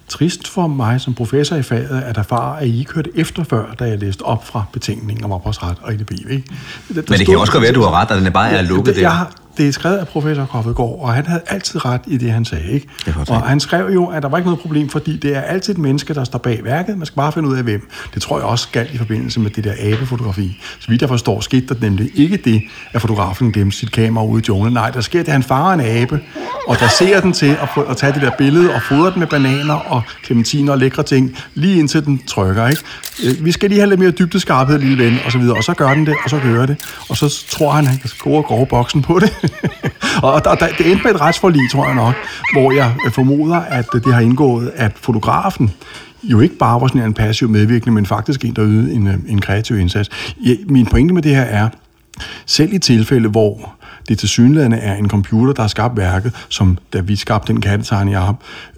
trist for mig som professor i faget, at erfare, at I ikke hørte efter før, da jeg læste op fra betænkningen om ophavsret og EDB. Ikke? Der, der Men det kan også godt være, at du har ret, og den er bare er lukket jeg der. har, det er skrevet af professor Koffedgaard, og han havde altid ret i det, han sagde. Ikke? og han skrev jo, at der var ikke noget problem, fordi det er altid et menneske, der står bag værket. Man skal bare finde ud af, hvem. Det tror jeg også skal i forbindelse med det der abefotografi. Så vidt jeg forstår, skete der nemlig ikke det, at fotografen glemte sit kamera ude i junglen. Nej, der sker det, at han farer en abe, og der ser den til at, få, at tage det der billede og fodre den med bananer og clementiner og lækre ting, lige indtil den trykker. Ikke? Øh, Vi skal lige have lidt mere dybdeskarphed, lille ven, og så videre. Og så gør den det, og så kører det. Og så tror han, han kan score grove boksen på det. og der, der, det endte med et retsforlig, tror jeg nok, hvor jeg øh, formoder, at øh, det har indgået, at fotografen jo ikke bare var sådan en passiv medvirkende, men faktisk en, der ydede en, øh, en kreativ indsats. Ja, Min pointe med det her er, selv i tilfælde, hvor det til synlædende er en computer, der har skabt værket, som da vi skabte den kattetegn, jeg har,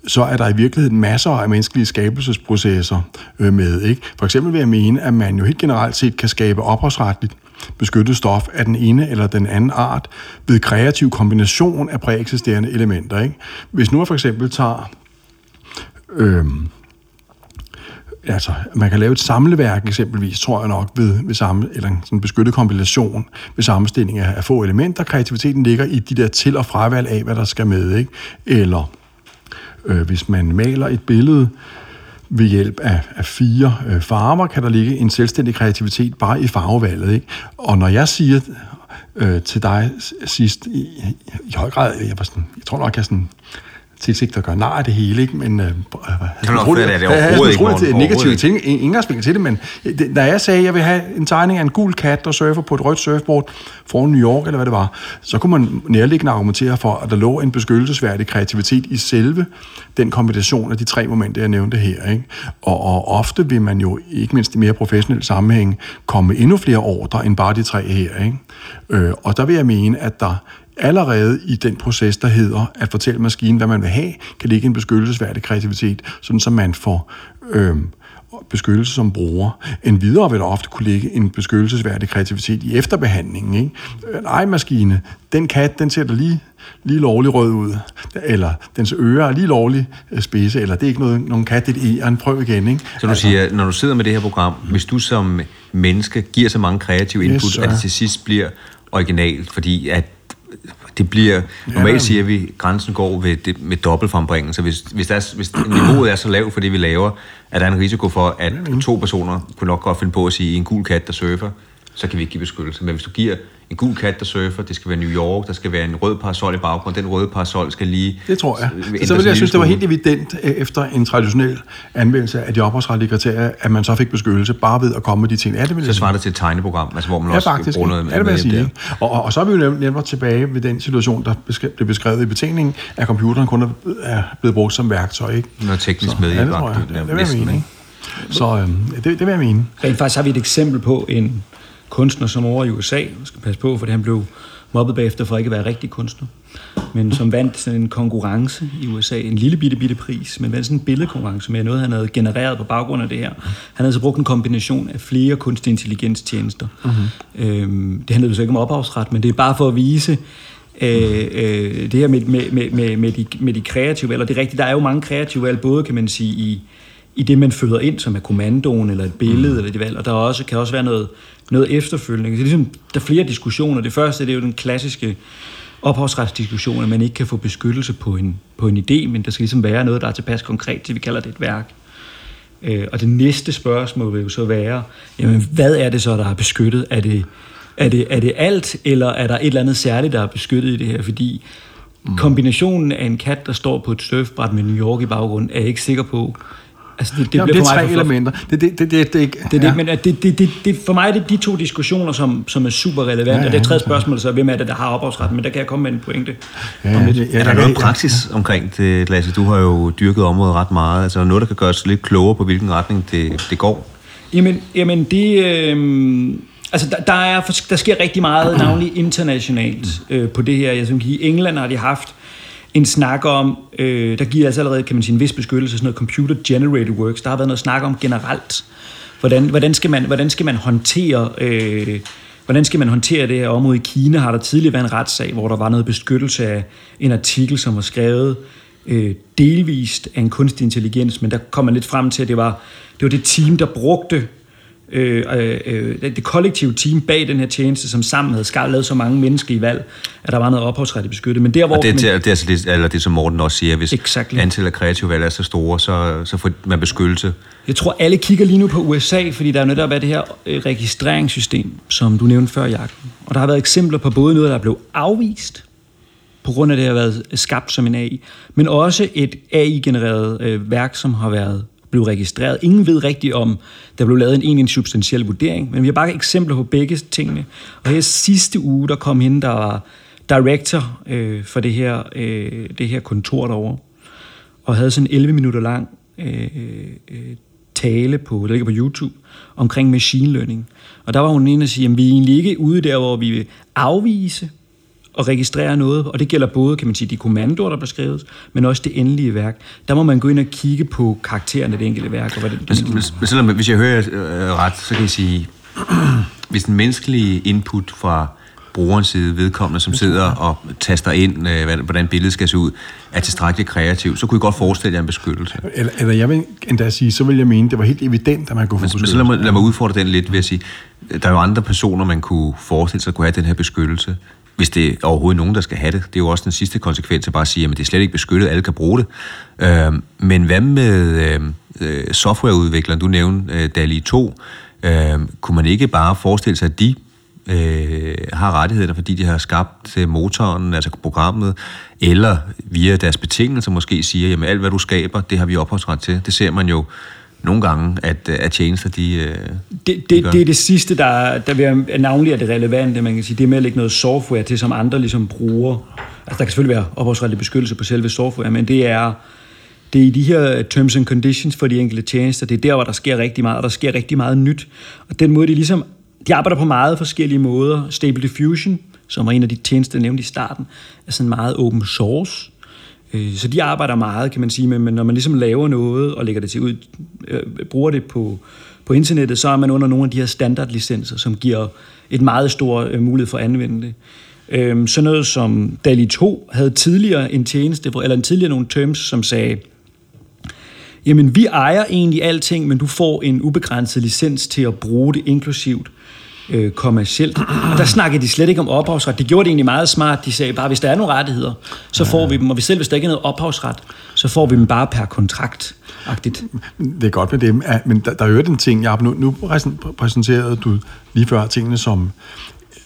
så er der i virkeligheden masser af menneskelige skabelsesprocesser øh, med. Ikke? For eksempel vil jeg mene, at man jo helt generelt set kan skabe ophavsretligt beskyttet stof af den ene eller den anden art ved kreativ kombination af præeksisterende elementer. Ikke? Hvis nu jeg for eksempel tager Øh, altså, man kan lave et samleværk eksempelvis, tror jeg nok, ved, ved samme, eller en sådan beskyttet kombination ved sammenstilling af, af få elementer. Kreativiteten ligger i de der til- og fravalg af, hvad der skal med. Ikke? Eller øh, hvis man maler et billede ved hjælp af, af fire øh, farver, kan der ligge en selvstændig kreativitet bare i farvevalget. Ikke? Og når jeg siger øh, til dig sidst, i, i høj grad, jeg, var sådan, jeg tror nok, jeg sådan tilsigt at gøre nej af det hele, ikke? men øh, at det overhovedet ikke, det er Morten. negative Overhovedet ting, ingen indgangsvinkel til det, men øh, det- da jeg sagde, at jeg vil have en tegning af en gul kat, der surfer på et rødt surfboard foran New York, eller hvad det var, så kunne man nærliggende argumentere for, at der lå en beskyttelsesværdig kreativitet i selve den kombination af de tre momenter, jeg nævnte her. Ikke? Og, og ofte vil man jo, ikke mindst i mere professionelle sammenhæng, komme endnu flere ordre end bare de tre her. Ikke? Øh, og der vil jeg mene, at der allerede i den proces, der hedder at fortælle maskinen, hvad man vil have, kan ligge en beskyttelsesværdig kreativitet, sådan så man får øh, beskyttelse som bruger. En videre vil der ofte kunne ligge en beskyttelsesværdig kreativitet i efterbehandlingen. Ikke? En ejmaskine, den kat, den ser da lige, lige lovlig rød ud, eller dens ører er lige lovlig øh, spidse, eller det er ikke noget, nogen kat, det er æren, prøv igen. Ikke? Så du siger, når du sidder med det her program, hvis du som menneske giver så mange kreative Yes, input, sir. at det til sidst bliver originalt, fordi at det bliver, normalt siger vi, at grænsen går ved det, med dobbeltfrembringelse. Hvis, hvis, der er, hvis niveauet er så lavt for det, vi laver, at der er en risiko for, at to personer kunne nok godt finde på at sige, en gul kat, der surfer, så kan vi ikke give beskyttelse. Men hvis du giver en gul kat, der surfer, det skal være New York, der skal være en rød parasol i baggrunden, den røde parasol skal lige... Det tror jeg. Så vil jeg synes, det var helt evident øh, efter en traditionel anvendelse af de ophavsretlige kriterier, at man så fik beskyttelse bare ved at komme med de ting. Ja, det Så svarer det til et tegneprogram, altså hvor man Ja, også faktisk. bruger noget ja, det jeg sige. Og, og, og så er vi jo nem- nemlig tilbage ved den situation, der blev beskrevet i betænkningen, at computeren kun er, er blevet brugt som værktøj. Ikke? Noget teknisk Så, med ja, det jeg. Det, det vil jeg mene. Ikke? Så øh, det, det vil jeg mene. Rent faktisk har vi et eksempel på en kunstner, som over i USA, jeg skal passe på, for han blev mobbet bagefter for ikke at være rigtig kunstner, men som vandt sådan en konkurrence i USA, en lille bitte bitte pris, men vandt sådan en billedkonkurrence med noget, han havde genereret på baggrund af det her. Han havde så brugt en kombination af flere kunstig intelligenstjenester. Mm-hmm. Øhm, det handlede jo så ikke om ophavsret, men det er bare for at vise, øh, øh, det her med, med, med, med, med, de, med de kreative valg, og det er rigtigt, der er jo mange kreative valg, både kan man sige i, i det, man føder ind, som er kommandoen eller et billede, mm. eller de valg, og der er også, kan også være noget, noget efterfølgende. Så ligesom, der er flere diskussioner. Det første det er jo den klassiske ophavsretsdiskussion, at man ikke kan få beskyttelse på en, på en idé, men der skal ligesom være noget, der er tilpas konkret til, vi kalder det et værk. Øh, og det næste spørgsmål vil jo så være, jamen, hvad er det så, der er beskyttet? Er det, er det, er det alt, eller er der et eller andet særligt, der er beskyttet i det her? Fordi mm. kombinationen af en kat, der står på et surfbræt med New York i baggrunden, er jeg ikke sikker på. Altså, det, det, bliver det er for mig tre for elementer. Det, det, det, det, det, det, Det er det, men at det, det, det, det, for mig er det de to diskussioner, som, som er super relevante. Ja, ja, og det tredje spørgsmål er så, hvem er det, der har ophavsretten? Men der kan jeg komme med en pointe. Ja, ja, Er der noget praksis omkring det, Lasse? Du har jo dyrket området ret meget. Altså er der noget, der kan gøre os lidt klogere på, hvilken retning det, det går? Jamen, jamen det... Øh, altså, der, der, er, der sker rigtig meget, navnlig internationalt, øh, på det her. Jeg synes, i England har de haft en snak om, øh, der giver altså allerede, kan man sige, en vis beskyttelse, sådan noget computer generated works. Der har været noget snak om generelt. Hvordan, hvordan, skal, man, hvordan skal man håndtere... Øh, Hvordan skal man håndtere det her område i Kina? Har der tidligere været en retssag, hvor der var noget beskyttelse af en artikel, som var skrevet øh, delvist af en kunstig intelligens, men der kom man lidt frem til, at det var det, var det team, der brugte øh, øh, øh, det kollektive team bag den her tjeneste, som sammen havde skabt lavet så mange mennesker i valg, at der var noget ophavsret beskyttet. Men der, hvor Og det, er- man- det, er- det er altså det, eller det, som Morten også siger, hvis Exactly. antallet af kreative valg er så store, så, så får man beskyttelse. Jeg tror, alle kigger lige nu på USA, fordi der er netop været det her øh, registreringssystem, som du nævnte før, Jakob. Og der har været eksempler på både noget, der er blevet afvist, på grund af det har været skabt som en AI, men også et AI-genereret øh, værk, som har været blev registreret. Ingen ved rigtigt om, der blev lavet en egentlig substantiel vurdering, men vi har bare eksempler på begge tingene. Og her sidste uge, der kom hende, der var director øh, for det her, øh, det her kontor derovre, og havde sådan en 11 minutter lang øh, øh, tale på, der ligger på YouTube, omkring machine learning. Og der var hun inde og sige, at vi er egentlig ikke ude der, hvor vi vil afvise og registrere noget, og det gælder både, kan man sige, de kommandoer, der bliver skrevet, men også det endelige værk. Der må man gå ind og kigge på karakteren af det enkelte værk. Og hvad det, Men, men, selvom, hvis jeg hører øh, ret, så kan jeg sige, hvis den menneskelige input fra brugerens side, vedkommende, som sidder og taster ind, øh, hvad- hvordan billedet skal se ud, er tilstrækkeligt kreativ, så kunne jeg godt forestille jer en beskyttelse. Eller, eller jeg vil endda sige, så vil jeg mene, det var helt evident, at man kunne få Men, men så beskyttelse. lad mig, lad mig udfordre den lidt ved at sige, der er jo andre personer, man kunne forestille sig kunne have den her beskyttelse, hvis det er overhovedet nogen, der skal have det. Det er jo også den sidste konsekvens at bare sige, at det er slet ikke beskyttet, alle kan bruge det. Øh, men hvad med øhm, øh, softwareudvikleren, du nævnte øh, DALI 2, øh, kunne man ikke bare forestille sig, at de øh, har rettighederne, fordi de har skabt øh, motoren, altså programmet, eller via deres betingelser måske siger, jamen alt hvad du skaber, det har vi ophavsret til. Det ser man jo nogle gange, at, øh, at tjenester, de, øh, Det, de det, det er det sidste, der, der vil navnlig er det relevante, man kan sige. Det er med at lægge noget software til, som andre ligesom bruger. Altså, der kan selvfølgelig være ophavsretlig beskyttelse på selve software, men det er, det er i de her terms and conditions for de enkelte tjenester, det er der, hvor der sker rigtig meget, og der sker rigtig meget nyt. Og den måde, de ligesom, de arbejder på meget forskellige måder. Stable Diffusion, som var en af de tjenester, jeg nævnte i starten, er sådan meget open source. Øh, Så de arbejder meget, kan man sige, men men når man ligesom laver noget og lægger det til ud, øh, bruger det på, på internettet, så er man under nogle af de her standardlicenser, som giver et meget stor øh, mulighed for at anvende det. Øh, Sådan noget som DALI 2 havde tidligere en tjeneste, hvor- eller en tidligere nogle terms, som sagde, jamen vi ejer egentlig alting, men du får en ubegrænset licens til at bruge det inklusivt øh, kommercielt. Og der snakkede de slet ikke om ophavsret. De gjorde det egentlig meget smart. De sagde bare, hvis der er nogle rettigheder, så får vi dem. Og hvis selv hvis der ikke er noget ophavsret, så får vi dem bare per kontrakt. -agtigt. Det er godt med dem, at- men der, der er jo en ting, jeg nu, nu præsenterede du lige før tingene som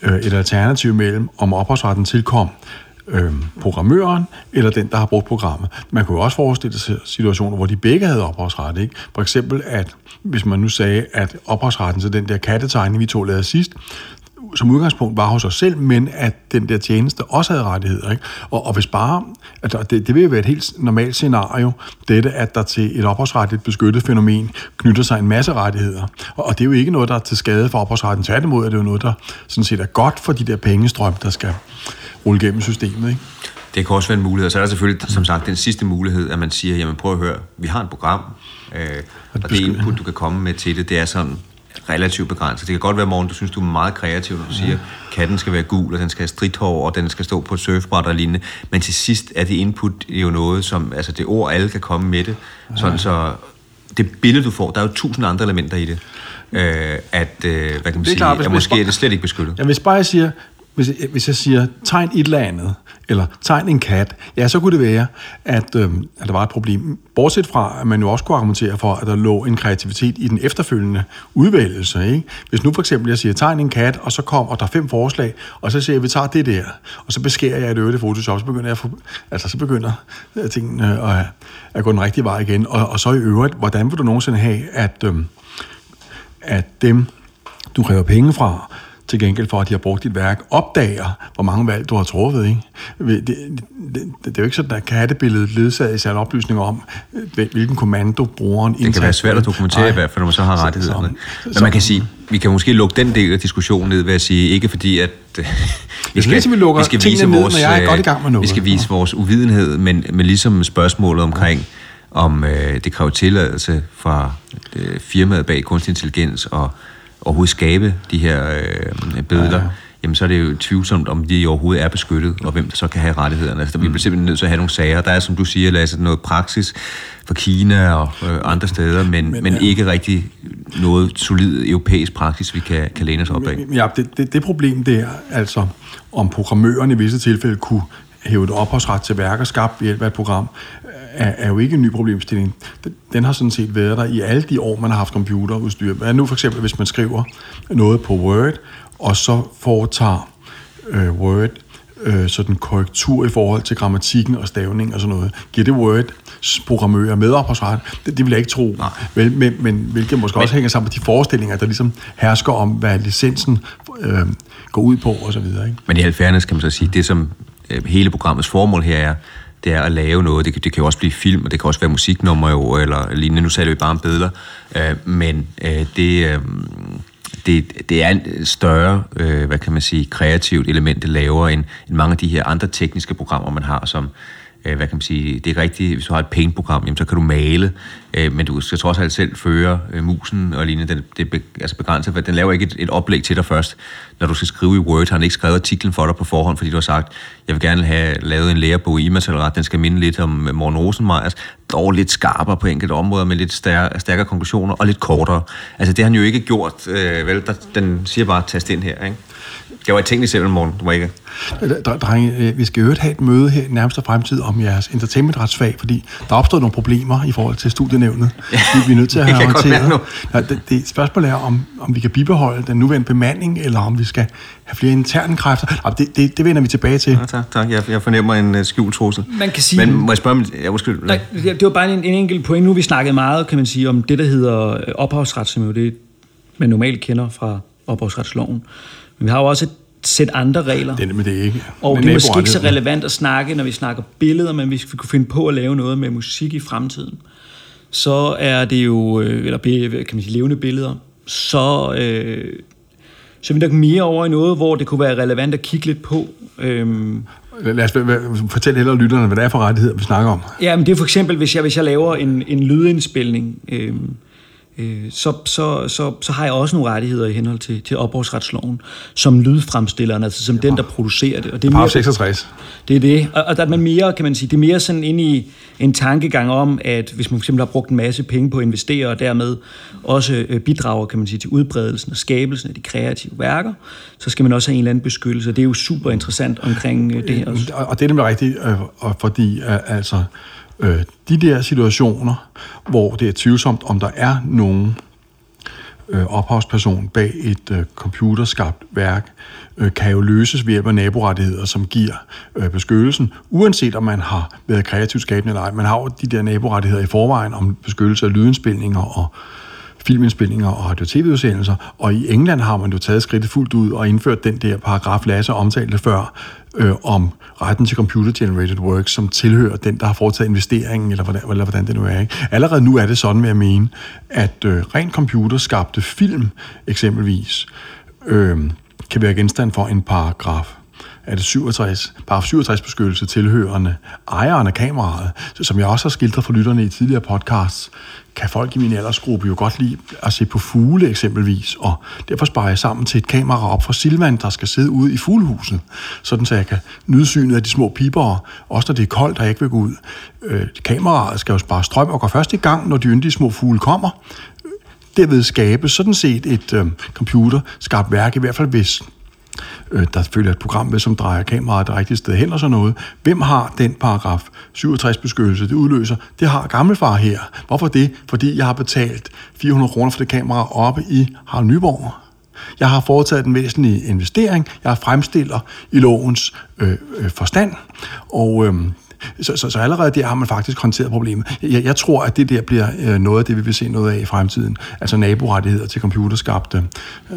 øh, et alternativ mellem, om ophavsretten tilkom øh, programmøren eller den, der har brugt programmet. Man kunne jo også forestille sig situationer, hvor de begge havde ophavsret. Ikke? For eksempel, at hvis man nu sagde, at ophavsretten til den der kattetegning, vi to lavede sidst, som udgangspunkt var hos os selv, men at den der tjeneste også havde rettigheder. Ikke? Og, og hvis bare, altså det, det vil jo være et helt normalt scenario, dette at der til et ophavsretligt beskyttet fænomen knytter sig en masse rettigheder. Og, og det er jo ikke noget, der er til skade for ophavsretten. Tværtimod er det jo noget, der sådan set er godt for de der pengestrøm, der skal rulle gennem systemet. Ikke? Det kan også være en mulighed. Og så er der selvfølgelig, som sagt, den sidste mulighed, at man siger, jamen prøv at høre, vi har et program, øh, og det input, du kan komme med til det, det er sådan relativt begrænset. Det kan godt være, morgen, du synes, du er meget kreativ, når du siger, katten skal være gul, og den skal have stridthår, og den skal stå på et surfbræt og lignende. Men til sidst er det input jo noget, som, altså det ord, alle kan komme med det. Sådan så, det billede, du får, der er jo tusind andre elementer i det. Øh, at, øh, hvad kan man sige, klart, at måske er det slet ikke beskyttet. Ja, hvis bare jeg siger, hvis, jeg- hvis jeg siger, tegn et eller andet, eller tegn en kat, ja, så kunne det være, at, øh, at der var et problem. Bortset fra, at man jo også kunne argumentere for, at der lå en kreativitet i den efterfølgende udvælgelse. Ikke? Hvis nu for eksempel jeg siger, tegn en kat, og så kommer der fem forslag, og så siger jeg, vi tager det der, og så beskærer jeg et øvrigt Photoshop, så begynder, jeg for, altså, så begynder øh, tingene at, at gå den rigtige vej igen. Og, og så i øvrigt, hvordan vil du nogensinde have, at, øh, at dem, du kræver penge fra, til gengæld for, at de har brugt dit værk, opdager, hvor mange valg du har truffet. Ikke? Det, det, det, det er jo ikke sådan, at kattebilledet ledsages af en oplysning om, øh, hvilken kommando brugeren Det kan være svært at dokumentere i hvert fald, når man så har rettighederne. Men man kan sige, vi kan måske lukke den del af diskussionen ned ved at sige, ikke fordi at øh, vi synes, vi lukker tingene ned, når jeg er godt i gang med noget. vi skal vise vores uvidenhed, men, men ligesom spørgsmålet omkring, om øh, det kræver tilladelse fra øh, firmaet bag kunstig intelligens og overhovedet skabe de her øh, billeder, ja, ja. jamen så er det jo tvivlsomt, om de overhovedet er beskyttet, og hvem der så kan have rettighederne. Altså, vi bliver simpelthen nødt til at have nogle sager. Der er, som du siger, Lasse, noget praksis fra Kina og øh, andre steder, men, men, men ja. ikke rigtig noget solid europæisk praksis, vi kan, kan læne os op af. Ja, det, det, det problem der, altså om programmøren i visse tilfælde kunne hæve et ophavsret til værker skabt ved hjælp af et program, er, er jo ikke en ny problemstilling. Den, den har sådan set været der i alle de år, man har haft computerudstyr. Hvad nu for eksempel, hvis man skriver noget på Word, og så foretager øh, Word øh, sådan korrektur i forhold til grammatikken og stavning og sådan noget. Giver det Word programmører med ophavsret? Det, det vil jeg ikke tro. Nej. Vel, men, men hvilket måske men, også hænger sammen med de forestillinger, der ligesom hersker om, hvad licensen øh, går ud på og så videre. Ikke? Men i al fairness kan man så sige, det som Øh, hele programmets formål her er, det er at lave noget. Det kan, det kan jo også blive film, og det kan også være musiknummer jo, eller lignende. Nu sagde vi bare om billeder. Øh, men øh, det, øh, det, det er en større, øh, hvad kan man sige, kreativt element, det laver end, end mange af de her andre tekniske programmer, man har, som øh, hvad kan man sige, det er rigtigt, hvis du har et paint-program, jamen, så kan du male, øh, men du skal trods alt selv føre øh, musen og lignende, den, det er be, altså begrænset, for den laver ikke et, et oplæg til dig først. Når du skal skrive i Word, har den ikke skrevet artiklen for dig på forhånd, fordi du har sagt, jeg vil gerne have lavet en lærebog i immaterialret, den skal minde lidt om øh, Morten Rosenmeyers, dog lidt skarpere på enkelte områder, med lidt stærkere, stærkere konklusioner og lidt kortere. Altså det har han jo ikke gjort, øh, vel, der, den siger bare, tast ind her, ikke? Det var i selv morgen, du var ikke. Dr- Drenge, øh, vi skal jo have et møde her i nærmeste fremtid om jeres entertainmentretsfag, fordi der er opstået nogle problemer i forhold til studienævnet. Vi, vi er nødt til at Det have kan jeg godt mærke håndteret. Nej, det, det spørgsmål er, om, om vi kan bibeholde den nuværende bemanding, eller om vi skal have flere interne kræfter. Nej, det, det, det vender vi tilbage til. Ja, tak, tak. Jeg, jeg fornemmer en uh, skjult trussel. Man kan sige- Men må jeg spørge om... Ja, undskyld. Nej, det var bare en, en enkelt point. Nu har vi snakket meget, kan man sige, om det, der hedder øh, ophavsret, som jo det, man normalt kender fra ophavsretsloven. Men vi har jo også et sæt andre regler. Det er nemlig det ikke. Og Men det er måske ikke så relevant at snakke, når vi snakker billeder, men hvis vi kunne finde på at lave noget med musik i fremtiden, så er det jo, øh, eller kan man sige, levende billeder, så, øh, så er vi nok mere over i noget, hvor det kunne være relevant at kigge lidt på. Øhm, Lad os fortælle hellere lytterne, hvad det er for rettigheder, vi snakker om. Ja, men det er for eksempel, hvis jeg, hvis jeg laver en, en lydindspilning, øh, øh, så, så, så, så har jeg også nogle rettigheder i henhold til, til ophavsretsloven, som lydfremstilleren, altså som den, der producerer det. Og det er Paragraf 66. det er det. Og, og der er man mere, kan man sige, det er mere sådan ind i en tankegang om, at hvis man fx har brugt en masse penge på at investere, og dermed også øh, bidrager, kan man sige, til udbredelsen og skabelsen af de kreative værker, så skal man også have en eller anden beskyttelse. Det er jo super interessant omkring øh, det her også. Og og det er nemlig rigtigt, øh, fordi altså, øh, de der situationer, hvor det er tvivlsomt, om der er nogen øh, ophavsperson bag et øh, computerskabt værk, øh, kan jo løses ved hjælp af naborettigheder, som giver øh, beskyttelsen, uanset om man har været kreativt skabende eller ej. Man har jo de der naborettigheder i forvejen om beskyttelse af lydindspilninger og filmindspilninger og radio-tv-udsendelser, og i England har man jo taget skridtet fuldt ud og indført den der paragraf, Lasse omtalte før, øh, om retten til computer-generated works, som tilhører den, der har foretaget investeringen, eller hvordan, eller hvordan det nu er. Ikke? Allerede nu er det sådan, vil jeg mene, at øh, rent computerskabte film, eksempelvis, øh, kan være genstand for en paragraf er det 67, paragraf 67 beskyttelse tilhørende ejeren af kameraet, så som jeg også har skildret for lytterne i tidligere podcasts, kan folk i min aldersgruppe jo godt lide at se på fugle eksempelvis, og derfor sparer jeg sammen til et kamera op fra Silvan, der skal sidde ude i fuglehuset, sådan så jeg kan nyde synet af de små pibere, også når det er koldt, og jeg ikke vil gå ud. Øh, kameraet skal jo spare strøm og går først i gang, når de yndige små fugle kommer, øh, derved skabe sådan set et øh, computerskabt værk, i hvert fald hvis øh, der følger et program med, som drejer kameraet det rigtige sted hen og sådan noget. Hvem har den paragraf 67 beskyttelse, det udløser? Det har gammelfar her. Hvorfor det? Fordi jeg har betalt 400 kroner for det kamera oppe i Harald Nyborg. Jeg har foretaget en væsentlig investering. Jeg er fremstiller i lovens øh, øh, forstand. Og øh, så, så, så allerede der har man faktisk håndteret problemet. Jeg, jeg tror, at det der bliver øh, noget af det, vi vil se noget af i fremtiden. Altså naborettigheder til computerskabte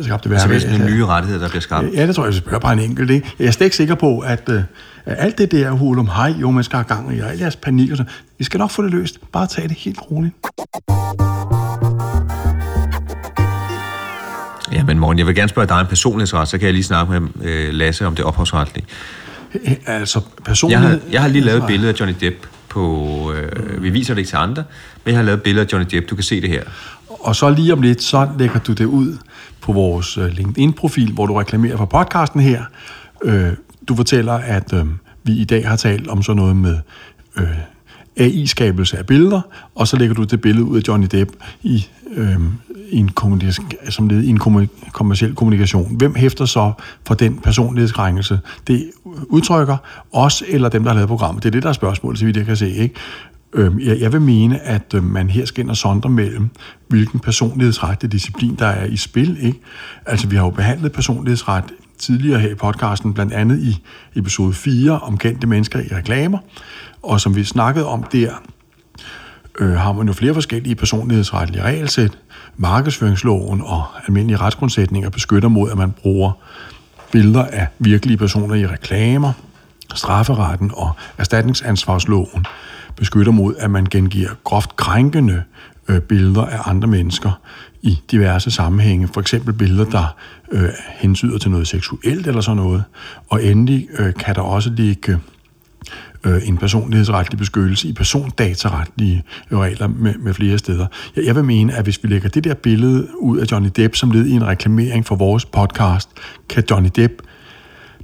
skabte værker. Så det er sådan nye rettigheder, der bliver skabt. Ja, det tror jeg, vi spørger bare en enkelt. Ikke? Jeg er slet ikke sikker på, at, øh, alt det der hul om hej, jo, man skal have gang i, og al jeres panik og sådan, vi skal nok få det løst. Bare tage det helt roligt. Ja, men Morten, jeg vil gerne spørge dig om personlighedsret, så kan jeg lige snakke med øh, Lasse om det ophavsretlige. Altså, Jeg personlighed... har, jeg har lige lavet et billede af Johnny Depp på... Øh, vi viser det ikke til andre, men jeg har lavet et billede af Johnny Depp. Du kan se det her. Og så lige om lidt, så lægger du det ud på vores øh, LinkedIn-profil, hvor du reklamerer for podcasten her. Øh, Du fortæller, at øh, vi i dag har talt om sådan noget med øh, AI-skabelse af billeder, og så lægger du det billede ud af Johnny Depp i, øh, i en kommunika- som led i en kommu- kommersiel kommunikation. Hvem hæfter så for den personlighedskrænkelse? Det udtrykker os eller dem, der har lavet programmet. Det er det, der er spørgsmålet, så vidt jeg kan se. Ikke? Øh, jeg, jeg vil mene, at øh, man her skal ind og sondre mellem, hvilken personlighedsretlig disciplin, der er i spil. Ikke? Altså, vi har jo behandlet personlighedsret tidligere her i podcasten, blandt andet i episode 4 om kendte mennesker i reklamer, og som vi snakkede om der, øh, har man jo flere forskellige personlighedsretlige regelsæt. Markedsføringsloven og almindelige retsgrundsætninger beskytter mod, at man bruger billeder af virkelige personer i reklamer. Strafferetten og erstatningsansvarsloven beskytter mod, at man gengiver groft krænkende øh, billeder af andre mennesker i diverse sammenhænge. For eksempel billeder, der øh, hensyder til noget seksuelt eller sådan noget. Og endelig øh, kan der også ligge øh, en personlighedsretlig beskyttelse i persondataretlige regler med, med flere steder. Jeg, jeg vil mene, at hvis vi lægger det der billede ud af Johnny Depp som led i en reklamering for vores podcast, kan Johnny Depp,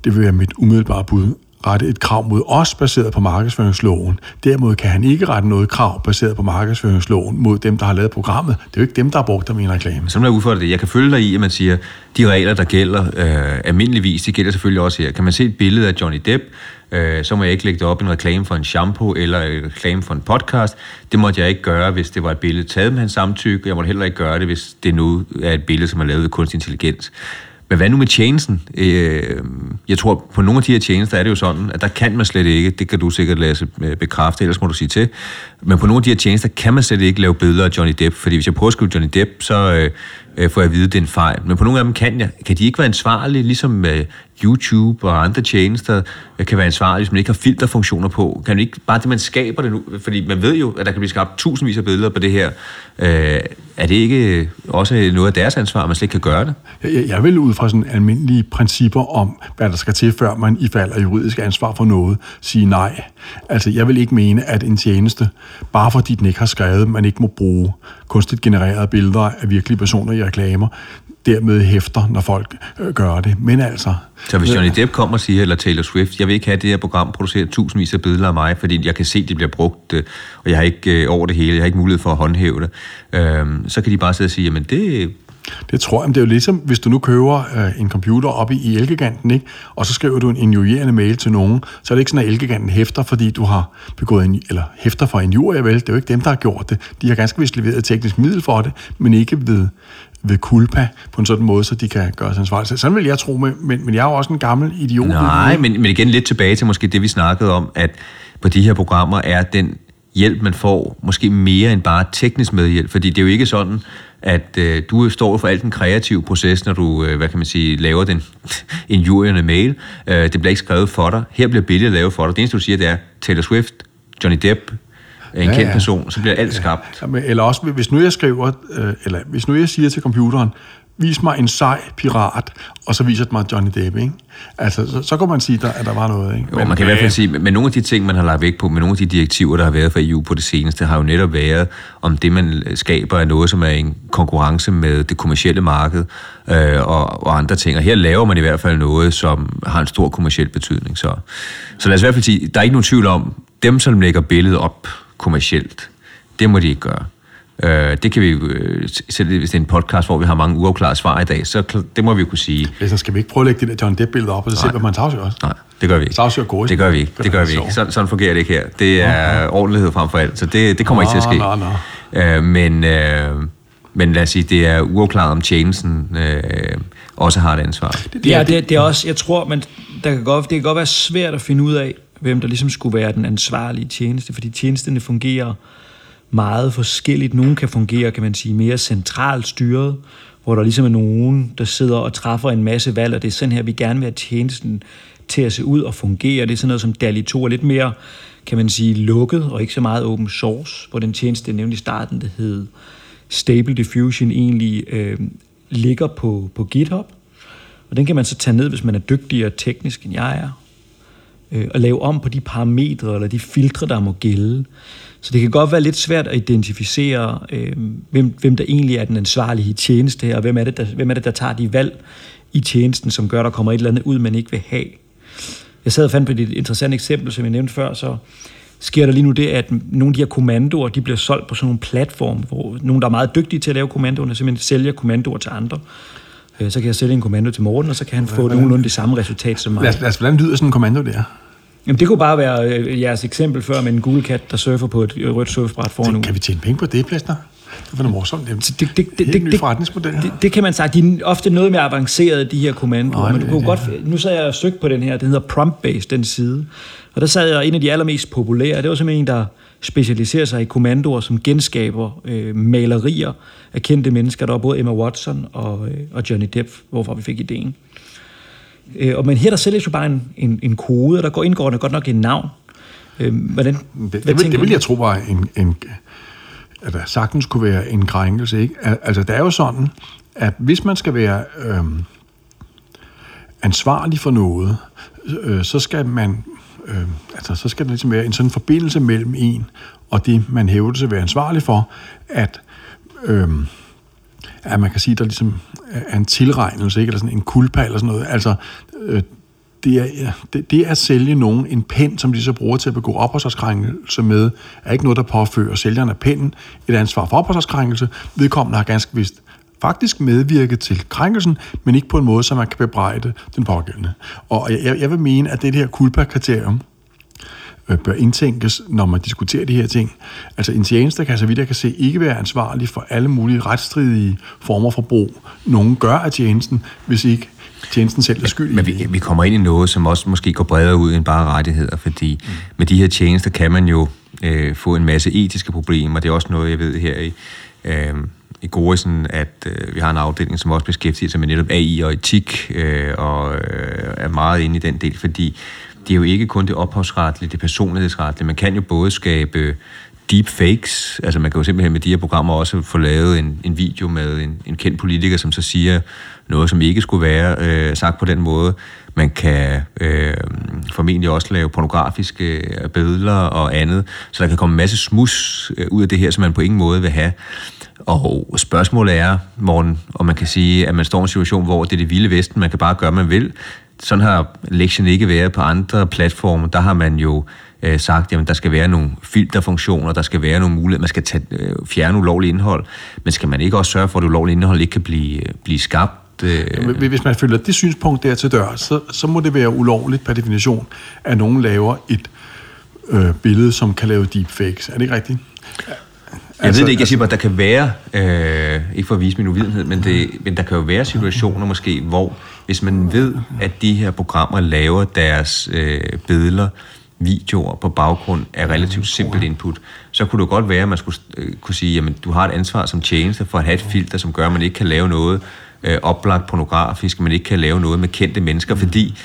det vil være mit umiddelbare bud, rette et krav mod os baseret på markedsføringsloven. Derimod kan han ikke rette noget krav baseret på markedsføringsloven mod dem, der har lavet programmet. Det er jo ikke dem, der har brugt dem i en reklame. Så må jeg udfordre det. Jeg kan følge dig i, at man siger, de regler, der gælder øh, almindeligvis, de gælder selvfølgelig også her. Kan man se et billede af Johnny Depp, øh, så må jeg ikke lægge det op i en reklame for en shampoo eller en reklame for en podcast. Det måtte jeg ikke gøre, hvis det var et billede taget med hans samtykke. Jeg måtte heller ikke gøre det, hvis det nu er et billede, som er lavet ved kunstig intelligens. Men hvad nu med tjenesten? Øh, jeg tror, på nogle af de her tjenester er det jo sådan, at der kan man slet ikke, det kan du sikkert Lasse øh, bekræfte, ellers må du sige til, men på nogle af de her tjenester kan man slet ikke lave billeder af Johnny Depp, fordi hvis jeg prøver at skrive Johnny Depp, så øh, øh får jeg at vide, at det er en fejl. Men på nogle af dem kan jeg. Kan de ikke være ansvarlige, ligesom øh, YouTube og andre tjenester øh, kan være ansvarlige, hvis man ikke har filterfunktioner på? Kan man ikke bare det, man skaber det nu? Fordi man ved jo, at der kan blive skabt tusindvis af billeder på det her. Øh, er det ikke også noget af deres ansvar, at man slet ikke kan gøre det? Jeg, jeg vil ud fra sådan almindelige principper om, hvad der skal til, før man i fald af juridisk ansvar for noget, sige nej. Altså, jeg vil ikke mene, at en tjeneste, bare fordi den ikke har skrevet, man ikke må bruge kunstigt genererede billeder af virkelige personer i reklamer, dermed hæfter, når folk øh, gør det. Men altså... Så hvis Johnny Depp kommer og siger, eller Taylor Swift, jeg vil ikke have det her program produceret tusindvis af billeder af mig, fordi jeg kan se, at de bliver brugt, øh, og jeg har ikke øh, over det hele, jeg har ikke mulighed for at håndhæve det, øh, så kan de bare sidde og sige, jamen det, det tror jeg, men det er jo ligesom, hvis du nu køber øh, en computer op i, i Elgiganten, ikke? og så skriver du en injurierende mail til nogen, så er det ikke sådan, at Elgiganten hæfter, fordi du har begået en, eller hæfter for en injurie, vel? Det er jo ikke dem, der har gjort det. De har ganske vist leveret et teknisk middel for det, men ikke ved, ved kulpa på en sådan måde, så de kan gøre sig ansvarlige. Sådan vil jeg tro, men, men jeg er jo også en gammel idiot. Nej, men, men igen lidt tilbage til måske det, vi snakkede om, at på de her programmer er den hjælp, man får, måske mere end bare teknisk medhjælp, fordi det er jo ikke sådan, at øh, du står for alt den kreative proces, når du, øh, hvad kan man sige, laver den injurierende mail. Øh, det bliver ikke skrevet for dig. Her bliver billedet lavet for dig. Det eneste, du siger, det er Taylor Swift, Johnny Depp, en ja, kendt ja. person, så bliver alt skabt. Ja, eller også, hvis nu jeg skriver, øh, eller hvis nu jeg siger til computeren, vis mig en sej pirat, og så viser det mig Johnny Depp, ikke? Altså, så, så kan man sige, der, at der var noget, ikke? Jo, men, man kan i hvert fald sige, men nogle af de ting, man har lagt væk på, med nogle af de direktiver, der har været fra EU på det seneste, har jo netop været, om det, man skaber, er noget, som er en konkurrence med det kommercielle marked øh, og, og andre ting. Og her laver man i hvert fald noget, som har en stor kommerciel betydning. Så, så lad os i hvert fald sige, der er ikke nogen tvivl om, dem, som lægger billedet op kommercielt, det må de ikke gøre. Øh, det kan vi øh, selv hvis det er en podcast, hvor vi har mange uafklarede svar i dag, så det må vi jo kunne sige. Ja, så skal vi ikke prøve at lægge det der John Depp-billede op, og så se, hvad man sagsøger også? Nej, det gør vi ikke. Sagsøger gode. Det gør vi ikke. Det gør vi ikke. Sådan, sådan fungerer det ikke her. Det er ja, ordentlighed frem for alt, så det, det kommer nå, ikke til at ske. Nå, nå. Øh, men, øh, men lad os sige, det er uafklaret om tjenesten øh, også har et ansvar. Det, ja, det, det er også, jeg tror, man, der kan godt, det kan godt være svært at finde ud af, hvem der ligesom skulle være den ansvarlige tjeneste, fordi tjenesterne fungerer meget forskelligt. Nogle kan fungere, kan man sige, mere centralt styret, hvor der ligesom er nogen, der sidder og træffer en masse valg, og det er sådan her, vi gerne vil have tjenesten til at se ud og fungere. Det er sådan noget som DALI 2 er lidt mere, kan man sige, lukket og ikke så meget open source, hvor den tjeneste, jeg nævnte i starten, det hed Stable Diffusion, egentlig øh, ligger på, på GitHub. Og den kan man så tage ned, hvis man er dygtigere teknisk, end jeg er, øh, og lave om på de parametre eller de filtre, der må gælde. Så det kan godt være lidt svært at identificere, øh, hvem, hvem der egentlig er den ansvarlige tjeneste her, og hvem er, det, der, hvem er det, der tager de valg i tjenesten, som gør, at der kommer et eller andet ud, man ikke vil have. Jeg sad og fandt på et interessant eksempel, som jeg nævnte før, så sker der lige nu det, at nogle af de her kommandoer, de bliver solgt på sådan nogle platforme, hvor nogen, der er meget dygtige til at lave kommandoerne, simpelthen sælger kommandoer til andre. Øh, så kan jeg sælge en kommando til Morten, og så kan han få nogenlunde det samme resultat som mig. Lad os, lad os, hvordan lyder sådan en kommando der? Jamen, det kunne bare være øh, jeres eksempel før med en gul kat, der surfer på et rødt surfbræt foran Kan vi tjene penge på det, Plæsner? Det var noget morsomt. Det, det, det, det, det, det, forretningsmodel. Det, det, kan man sige. De er ofte noget mere avancerede, de her kommandoer. Nej, men du kunne det, godt, nu sad jeg og søgte på den her, den hedder Prompt-based, den side. Og der sad jeg en af de allermest populære. Det var simpelthen en, der specialiserer sig i kommandoer, som genskaber øh, malerier af kendte mennesker. Der var både Emma Watson og, øh, og Johnny Depp, hvorfor vi fik ideen. Øh, og men her der sælges jo bare en, en, en kode, og der går indgår der godt nok en navn. Øh, hvordan, det, det, vil, det vil jeg tro var en, en, at der sagtens kunne være en krænkelse. Ikke? Altså, det er jo sådan, at hvis man skal være øh, ansvarlig for noget, øh, så skal man øh, altså, så skal der ligesom være en sådan forbindelse mellem en og det, man hævder sig at være ansvarlig for, at øh, at man kan sige, der ligesom er en tilregnelse, ikke? eller sådan en kulpa eller sådan noget. Altså, øh, det er, det, det, det at sælge nogen en pen, som de så bruger til at begå opholdskrænkelse med, er ikke noget, der påfører sælgeren af pinden et ansvar for opholdskrænkelse. Vedkommende har ganske vist faktisk medvirket til krænkelsen, men ikke på en måde, så man kan bebrejde den pågældende. Og jeg, jeg vil mene, at det her kulpa-kriterium, øh, bør indtænkes, når man diskuterer de her ting. Altså en tjeneste kan, så vidt jeg kan se, ikke være ansvarlig for alle mulige retsstridige former for brug. Nogen gør af tjenesten, hvis ikke tjenesten selv er skyld Men vi, vi kommer ind i noget, som også måske går bredere ud end bare rettigheder, fordi mm. med de her tjenester kan man jo øh, få en masse etiske problemer. Det er også noget, jeg ved her i, øh, i Gorisen, at øh, vi har en afdeling, som også beskæftiger sig med netop AI og etik, øh, og øh, er meget inde i den del, fordi det er jo ikke kun det ophavsretlige, det personlighedsretlige. Man kan jo både skabe deepfakes, altså man kan jo simpelthen med de her programmer også få lavet en, en video med en, en kendt politiker, som så siger noget, som ikke skulle være øh, sagt på den måde. Man kan øh, formentlig også lave pornografiske øh, billeder og andet, så der kan komme en masse smus øh, ud af det her, som man på ingen måde vil have. Og spørgsmålet er, morgen, om man kan sige, at man står i en situation, hvor det er det vilde vesten, man kan bare gøre, hvad man vil. Sådan har lektien ikke været på andre platforme. Der har man jo øh, sagt, at der skal være nogle filterfunktioner, der skal være nogle muligheder, man skal tage, øh, fjerne ulovligt indhold, men skal man ikke også sørge for, at det ulovlige indhold ikke kan blive, øh, blive skabt? Øh... Hvis man følger det synspunkt der til dør, så, så må det være ulovligt per definition, at nogen laver et øh, billede, som kan lave deepfakes. Er det ikke rigtigt? Jeg altså, ved det ikke, jeg siger bare, at der kan være, øh, ikke for at vise min uvidenhed, men, det, men der kan jo være situationer måske, hvor hvis man ved, at de her programmer laver deres øh, billeder, videoer på baggrund af relativt simpelt input, så kunne det godt være, at man skulle øh, kunne sige, jamen du har et ansvar som tjeneste for at have et filter, som gør, at man ikke kan lave noget øh, oplagt pornografisk, man ikke kan lave noget med kendte mennesker, fordi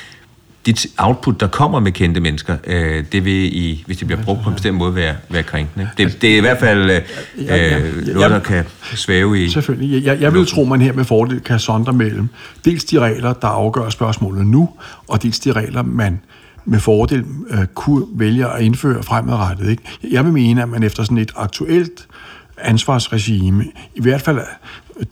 dit output, der kommer med kendte mennesker, øh, det vil, i, hvis det bliver brugt på en bestemt måde, være, være krænkende. Det, det er i hvert fald øh, noget, der kan svæve i... Selvfølgelig. Jeg, jeg vil tro, man her med fordel kan sondre mellem dels de regler, der afgør spørgsmålet nu, og dels de regler, man med fordel øh, kunne vælge at indføre fremadrettet. Ikke? Jeg vil mene, at man efter sådan et aktuelt ansvarsregime, i hvert fald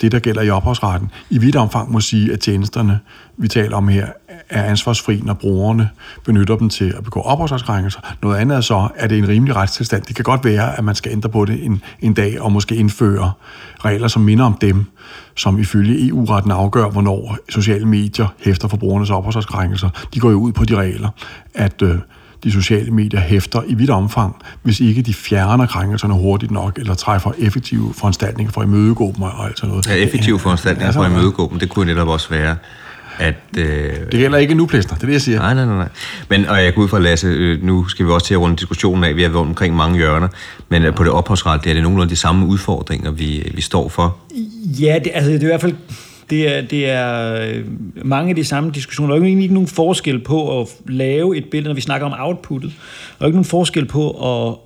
det, der gælder i ophavsretten, i vidt omfang må sige, at tjenesterne, vi taler om her, er ansvarsfri, når brugerne benytter dem til at begå ophavsretskrænkelser. Noget andet er så, at det er en rimelig retstilstand. Det kan godt være, at man skal ændre på det en, en dag, og måske indføre regler, som minder om dem, som ifølge EU-retten afgør, hvornår sociale medier hæfter for brugernes ophavsretskrænkelser. De går jo ud på de regler, at øh, de sociale medier hæfter i vidt omfang, hvis ikke de fjerner krænkelserne hurtigt nok, eller træffer effektive foranstaltninger for at imødegå dem og alt sådan noget. Ja, effektive foranstaltninger for at imødegå dem, det kunne netop også være, at... Øh... Det gælder ikke nu, Plæsner, det er det, jeg siger. Nej, nej, nej. nej. Men, og jeg går ud fra, Lasse, øh, nu skal vi også til at runde diskussionen af, vi har været omkring mange hjørner, men øh, på det ophavsret, det er det nogenlunde de samme udfordringer, vi, vi står for. Ja, det, altså, det er i hvert fald det er, det er øh, mange af de samme diskussioner. Der er jo egentlig ikke nogen forskel på at lave et billede, når vi snakker om outputtet. Der er ikke nogen forskel på at,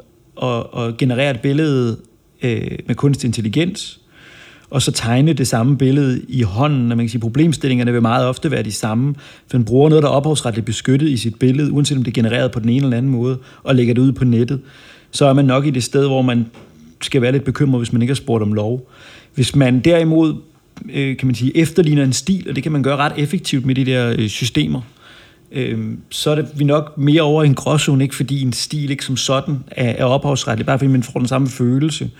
at, at generere et billede øh, med kunstig intelligens, og så tegne det samme billede i hånden. Når man kan sige, problemstillingerne vil meget ofte være de samme, for man bruger noget, der er ophavsretligt beskyttet i sit billede, uanset om det er genereret på den ene eller anden måde, og lægger det ud på nettet, så er man nok i det sted, hvor man skal være lidt bekymret, hvis man ikke har spurgt om lov. Hvis man derimod øh, kan man sige, efterligner en stil, og det kan man gøre ret effektivt med de der øh, systemer, øh, så er det vi nok mere over i en gråzone, ikke fordi en stil ikke som sådan er, er ophavsretlig, bare fordi man får den samme følelse.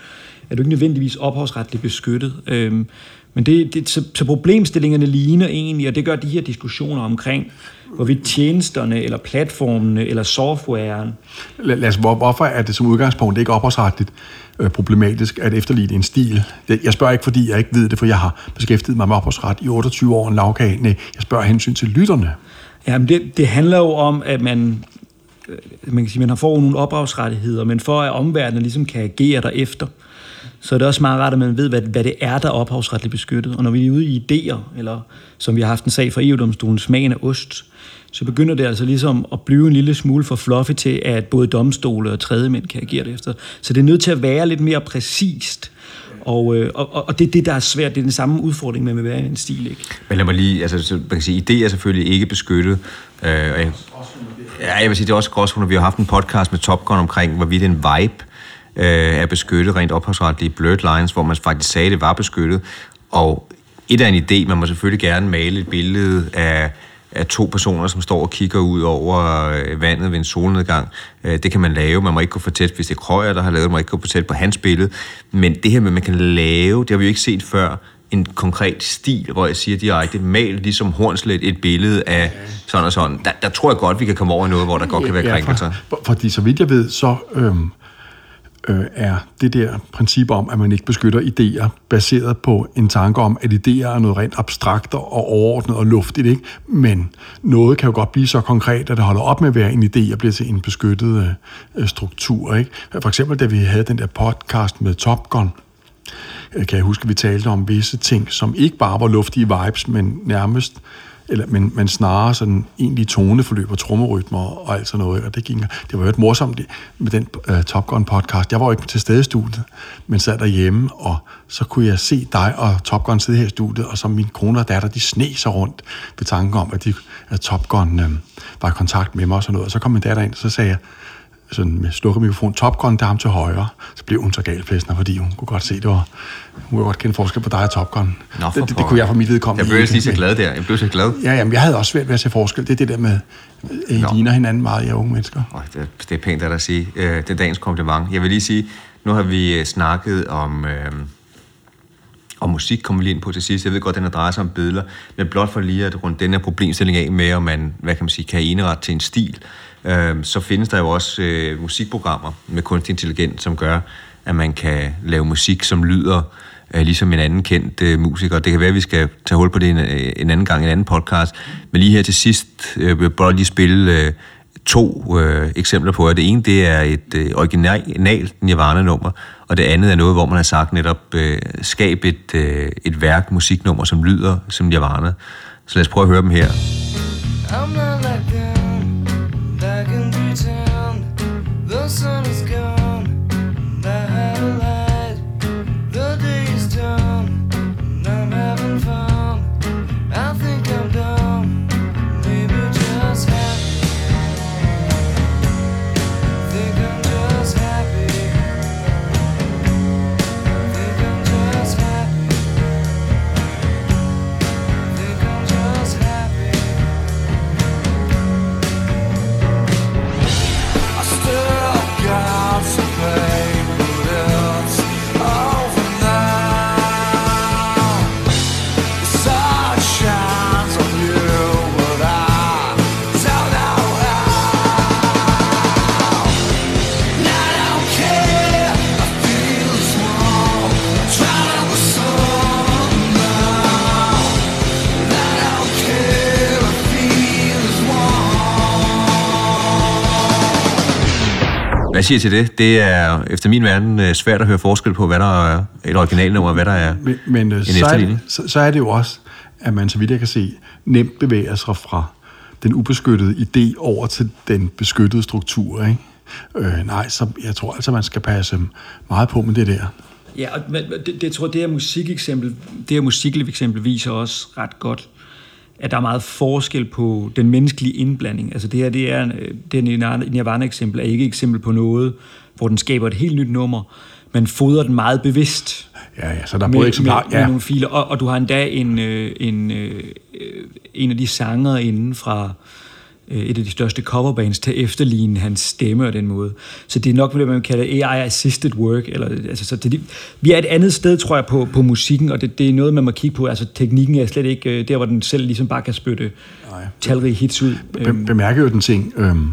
Er du ikke nødvendigvis ophavsretligt beskyttet. Øh, men det, det, så, så problemstillingerne ligner egentlig, og det gør de her diskussioner omkring, hvorvidt tjenesterne, eller platformene, eller softwaren... Lad os, hvor, hvorfor er det som udgangspunkt ikke ophavsretligt øh, problematisk at efterligne en stil? Jeg spørger ikke, fordi jeg ikke ved det, for jeg har beskæftiget mig med ophavsret i 28 år en lavkage. Nej, jeg spørger hensyn til lytterne. Jamen, det, det handler jo om, at man, øh, man kan sige, man har fået nogle ophavsrettigheder, men for at omverdenen ligesom kan agere derefter, så er det også meget rart, at man ved, hvad, hvad det er, der er ophavsretligt beskyttet. Og når vi er ude i idéer, eller som vi har haft en sag fra EU-domstolen, smagen af ost, så begynder det altså ligesom at blive en lille smule for fluffy til, at både domstole og tredjemænd kan agere det efter. Så det er nødt til at være lidt mere præcist. Øh, og, og, og det er det, der er svært. Det er den samme udfordring med at være en stil, ikke? Men lad mig lige, altså, man kan sige, idé er selvfølgelig ikke beskyttet. Øh, ja, jeg vil sige, det er også gråzoner. Vi har haft en podcast med Top Gun omkring, hvorvidt en vibe øh, er beskyttet rent ophavsretligt Blurred Lines, hvor man faktisk sagde, at det var beskyttet. Og et af en idé, man må selvfølgelig gerne male et billede af af to personer, som står og kigger ud over øh, vandet ved en solnedgang. Øh, det kan man lave. Man må ikke gå for tæt, hvis det er Krøyer, der har lavet det. Man må ikke gå for tæt på hans billede. Men det her med, at man kan lave, det har vi jo ikke set før, en konkret stil, hvor jeg siger direkte, mal ligesom Hornslet et billede af sådan og sådan. Der, der tror jeg godt, vi kan komme over i noget, hvor der godt kan være krænkelser. for, fordi så vidt jeg ved, så øhm, øh, er det der princip om, at man ikke beskytter idéer, baseret på en tanke om, at idéer er noget rent abstrakt og overordnet og luftigt, ikke? men noget kan jo godt blive så konkret, at det holder op med at være en idé og bliver til en beskyttet øh, struktur. Ikke? For eksempel, da vi havde den der podcast med Top Gun, øh, kan jeg huske, at vi talte om visse ting, som ikke bare var luftige vibes, men nærmest eller, men, men snarere sådan egentlig toneforløb og trommerytmer og alt sådan noget. Og det, gik, det var jo et morsomt med den uh, Top Gun podcast. Jeg var jo ikke til stede i studiet, men sad derhjemme, og så kunne jeg se dig og Top Gun sidde her i studiet, og så min kone og datter, de sne sig rundt ved tanken om, at, de, at Top Gun øh, var i kontakt med mig og sådan noget. Og så kom min datter ind, og så sagde jeg, sådan med slukket mikrofon, Top Gun, der ham til højre. Så blev hun så galflæsner, fordi hun kunne godt se, det var, hun kunne godt kende forskel på dig og Top Gun. Nå, det, det, det, kunne jeg for mit vedkommende Jeg blev lige så glad der. Jeg blev så glad. Ja, jamen, jeg havde også svært ved at se forskel. Det er det der med, at I ligner hinanden meget, jeg unge mennesker. Oh, det, det er pænt at sige. Øh, det er dagens kompliment. Jeg vil lige sige, nu har vi øh, snakket om... Øh, og musik kommer vi lige ind på til sidst. Jeg ved godt, den er drejer sig om billeder, men blot for lige at runde den her problemstilling af med, om man, hvad kan man sige, kan eneret til en stil, øh, så findes der jo også øh, musikprogrammer med kunstig intelligens, som gør, at man kan lave musik, som lyder øh, ligesom en anden kendt øh, musiker. Det kan være, at vi skal tage hul på det en, øh, en anden gang, en anden podcast. Men lige her til sidst øh, vil jeg bare lige spille øh, to øh, eksempler på, at det ene det er et øh, originalt Nirvana-nummer, og det andet er noget, hvor man har sagt netop, øh, skab et, øh, et værk, musiknummer, som lyder som Nirvana. Så lad os prøve at høre dem her. I'm not Hvad siger til det? Det er efter min verden øh, svært at høre forskel på, hvad der er et originalnummer, og hvad der er Men, men øh, en så, er, efterligning. så, så er det jo også, at man, så vidt jeg kan se, nemt bevæger sig fra den ubeskyttede idé over til den beskyttede struktur. Ikke? Øh, nej, så jeg tror altså, man skal passe meget på med det der. Ja, og men det, det, jeg tror, det her musikeksempel, det her musikeksempel viser også ret godt, at der er meget forskel på den menneskelige indblanding. Altså det her, det er, det her Nirvana-eksempel er ikke et eksempel på noget, hvor den skaber et helt nyt nummer, men fodrer den meget bevidst. Ja, ja, så der er med, både med, med Ja, nogle filer, og, og du har endda en, øh, en, øh, en af de sanger inden fra øh, et af de største coverbands til at efterligne hans stemme og den måde. Så det er nok, hvad man kalder AI-assisted work. Eller, altså, så det, vi er et andet sted, tror jeg, på, på musikken, og det, det er noget, man må kigge på. Altså, teknikken er slet ikke øh, der, hvor den selv ligesom bare kan spytte Nej. talrige hits ud. Be- Øhm, bemærker jo den ting, øhm,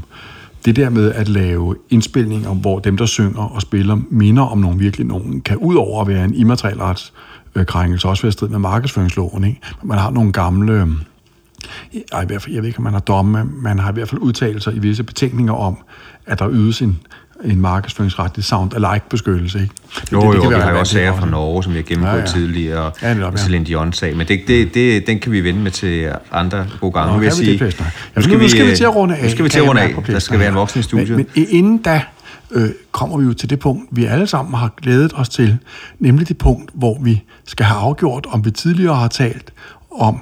det der med at lave indspilninger, hvor dem, der synger og spiller, minder om nogen virkelig nogen, kan ud over at være en immaterielrets øh, krænkelse, også være strid med markedsføringsloven. Ikke? Man har nogle gamle... Øh, ej, i hvert fald, jeg ved ikke, om man har domme, man har i hvert fald udtalt sig i visse betænkninger om, at der ydes en, en markedsføringsretlig sound-alike-beskyttelse. Ikke? Det- Jo, det- det jo, kan vi har jo også sager fra Norge, som vi har gennemgået Ja, ja, tidligere, og Ja, netop, ja. Celine Dion-sag, men det, det, det, den kan vi vende med til andre gode gange. Nå, nu vil jeg vi det, sige, Pester? Jamen, nu, nu skal vi til at runde af. Nu skal vi til at runde af. Der skal være en voksen i studiet. Men, men inden da øh, kommer vi jo til det punkt, vi alle sammen har glædet os til, nemlig det punkt, hvor vi skal have afgjort, om vi tidligere har talt om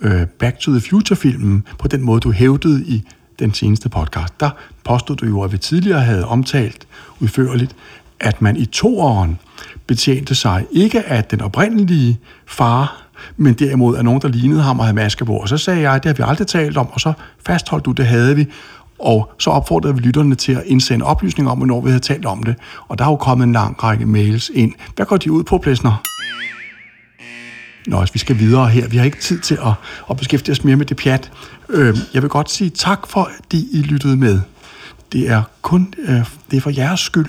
øh, Back to the Future-filmen på den måde, du hævdede i den seneste podcast. Der påstod du jo, at vi tidligere havde omtalt udførligt, at man i toåren betjente sig ikke af den oprindelige far, men derimod af nogen, der lignede ham og havde maske på. Og så sagde jeg, det har vi aldrig talt om, og så fastholdt du, det havde vi. Og så opfordrede vi lytterne til at indsende oplysninger om, hvornår vi havde talt om det. Og der er jo kommet en lang række mails ind. Hvad går de ud på, Plesner? Nå, vi skal videre her. Vi har ikke tid til at, at beskæftige os mere med det pjat. Øh, jeg vil godt sige tak for, at I lyttede med. Det er kun øh, det er for jeres skyld,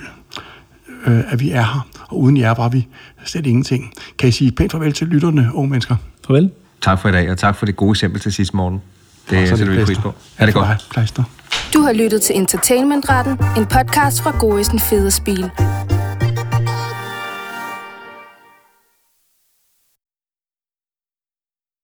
øh, at vi er her. Og uden jer var vi slet ingenting. Kan I sige pænt farvel til lytterne, unge mennesker? Farvel. Tak for i dag, og tak for det gode eksempel til sidst morgen. Det er sætter vi pris på. Ha' det godt. dig, Plesner. Du har lyttet til Entertainmentretten, en podcast fra Gorisen Federspil.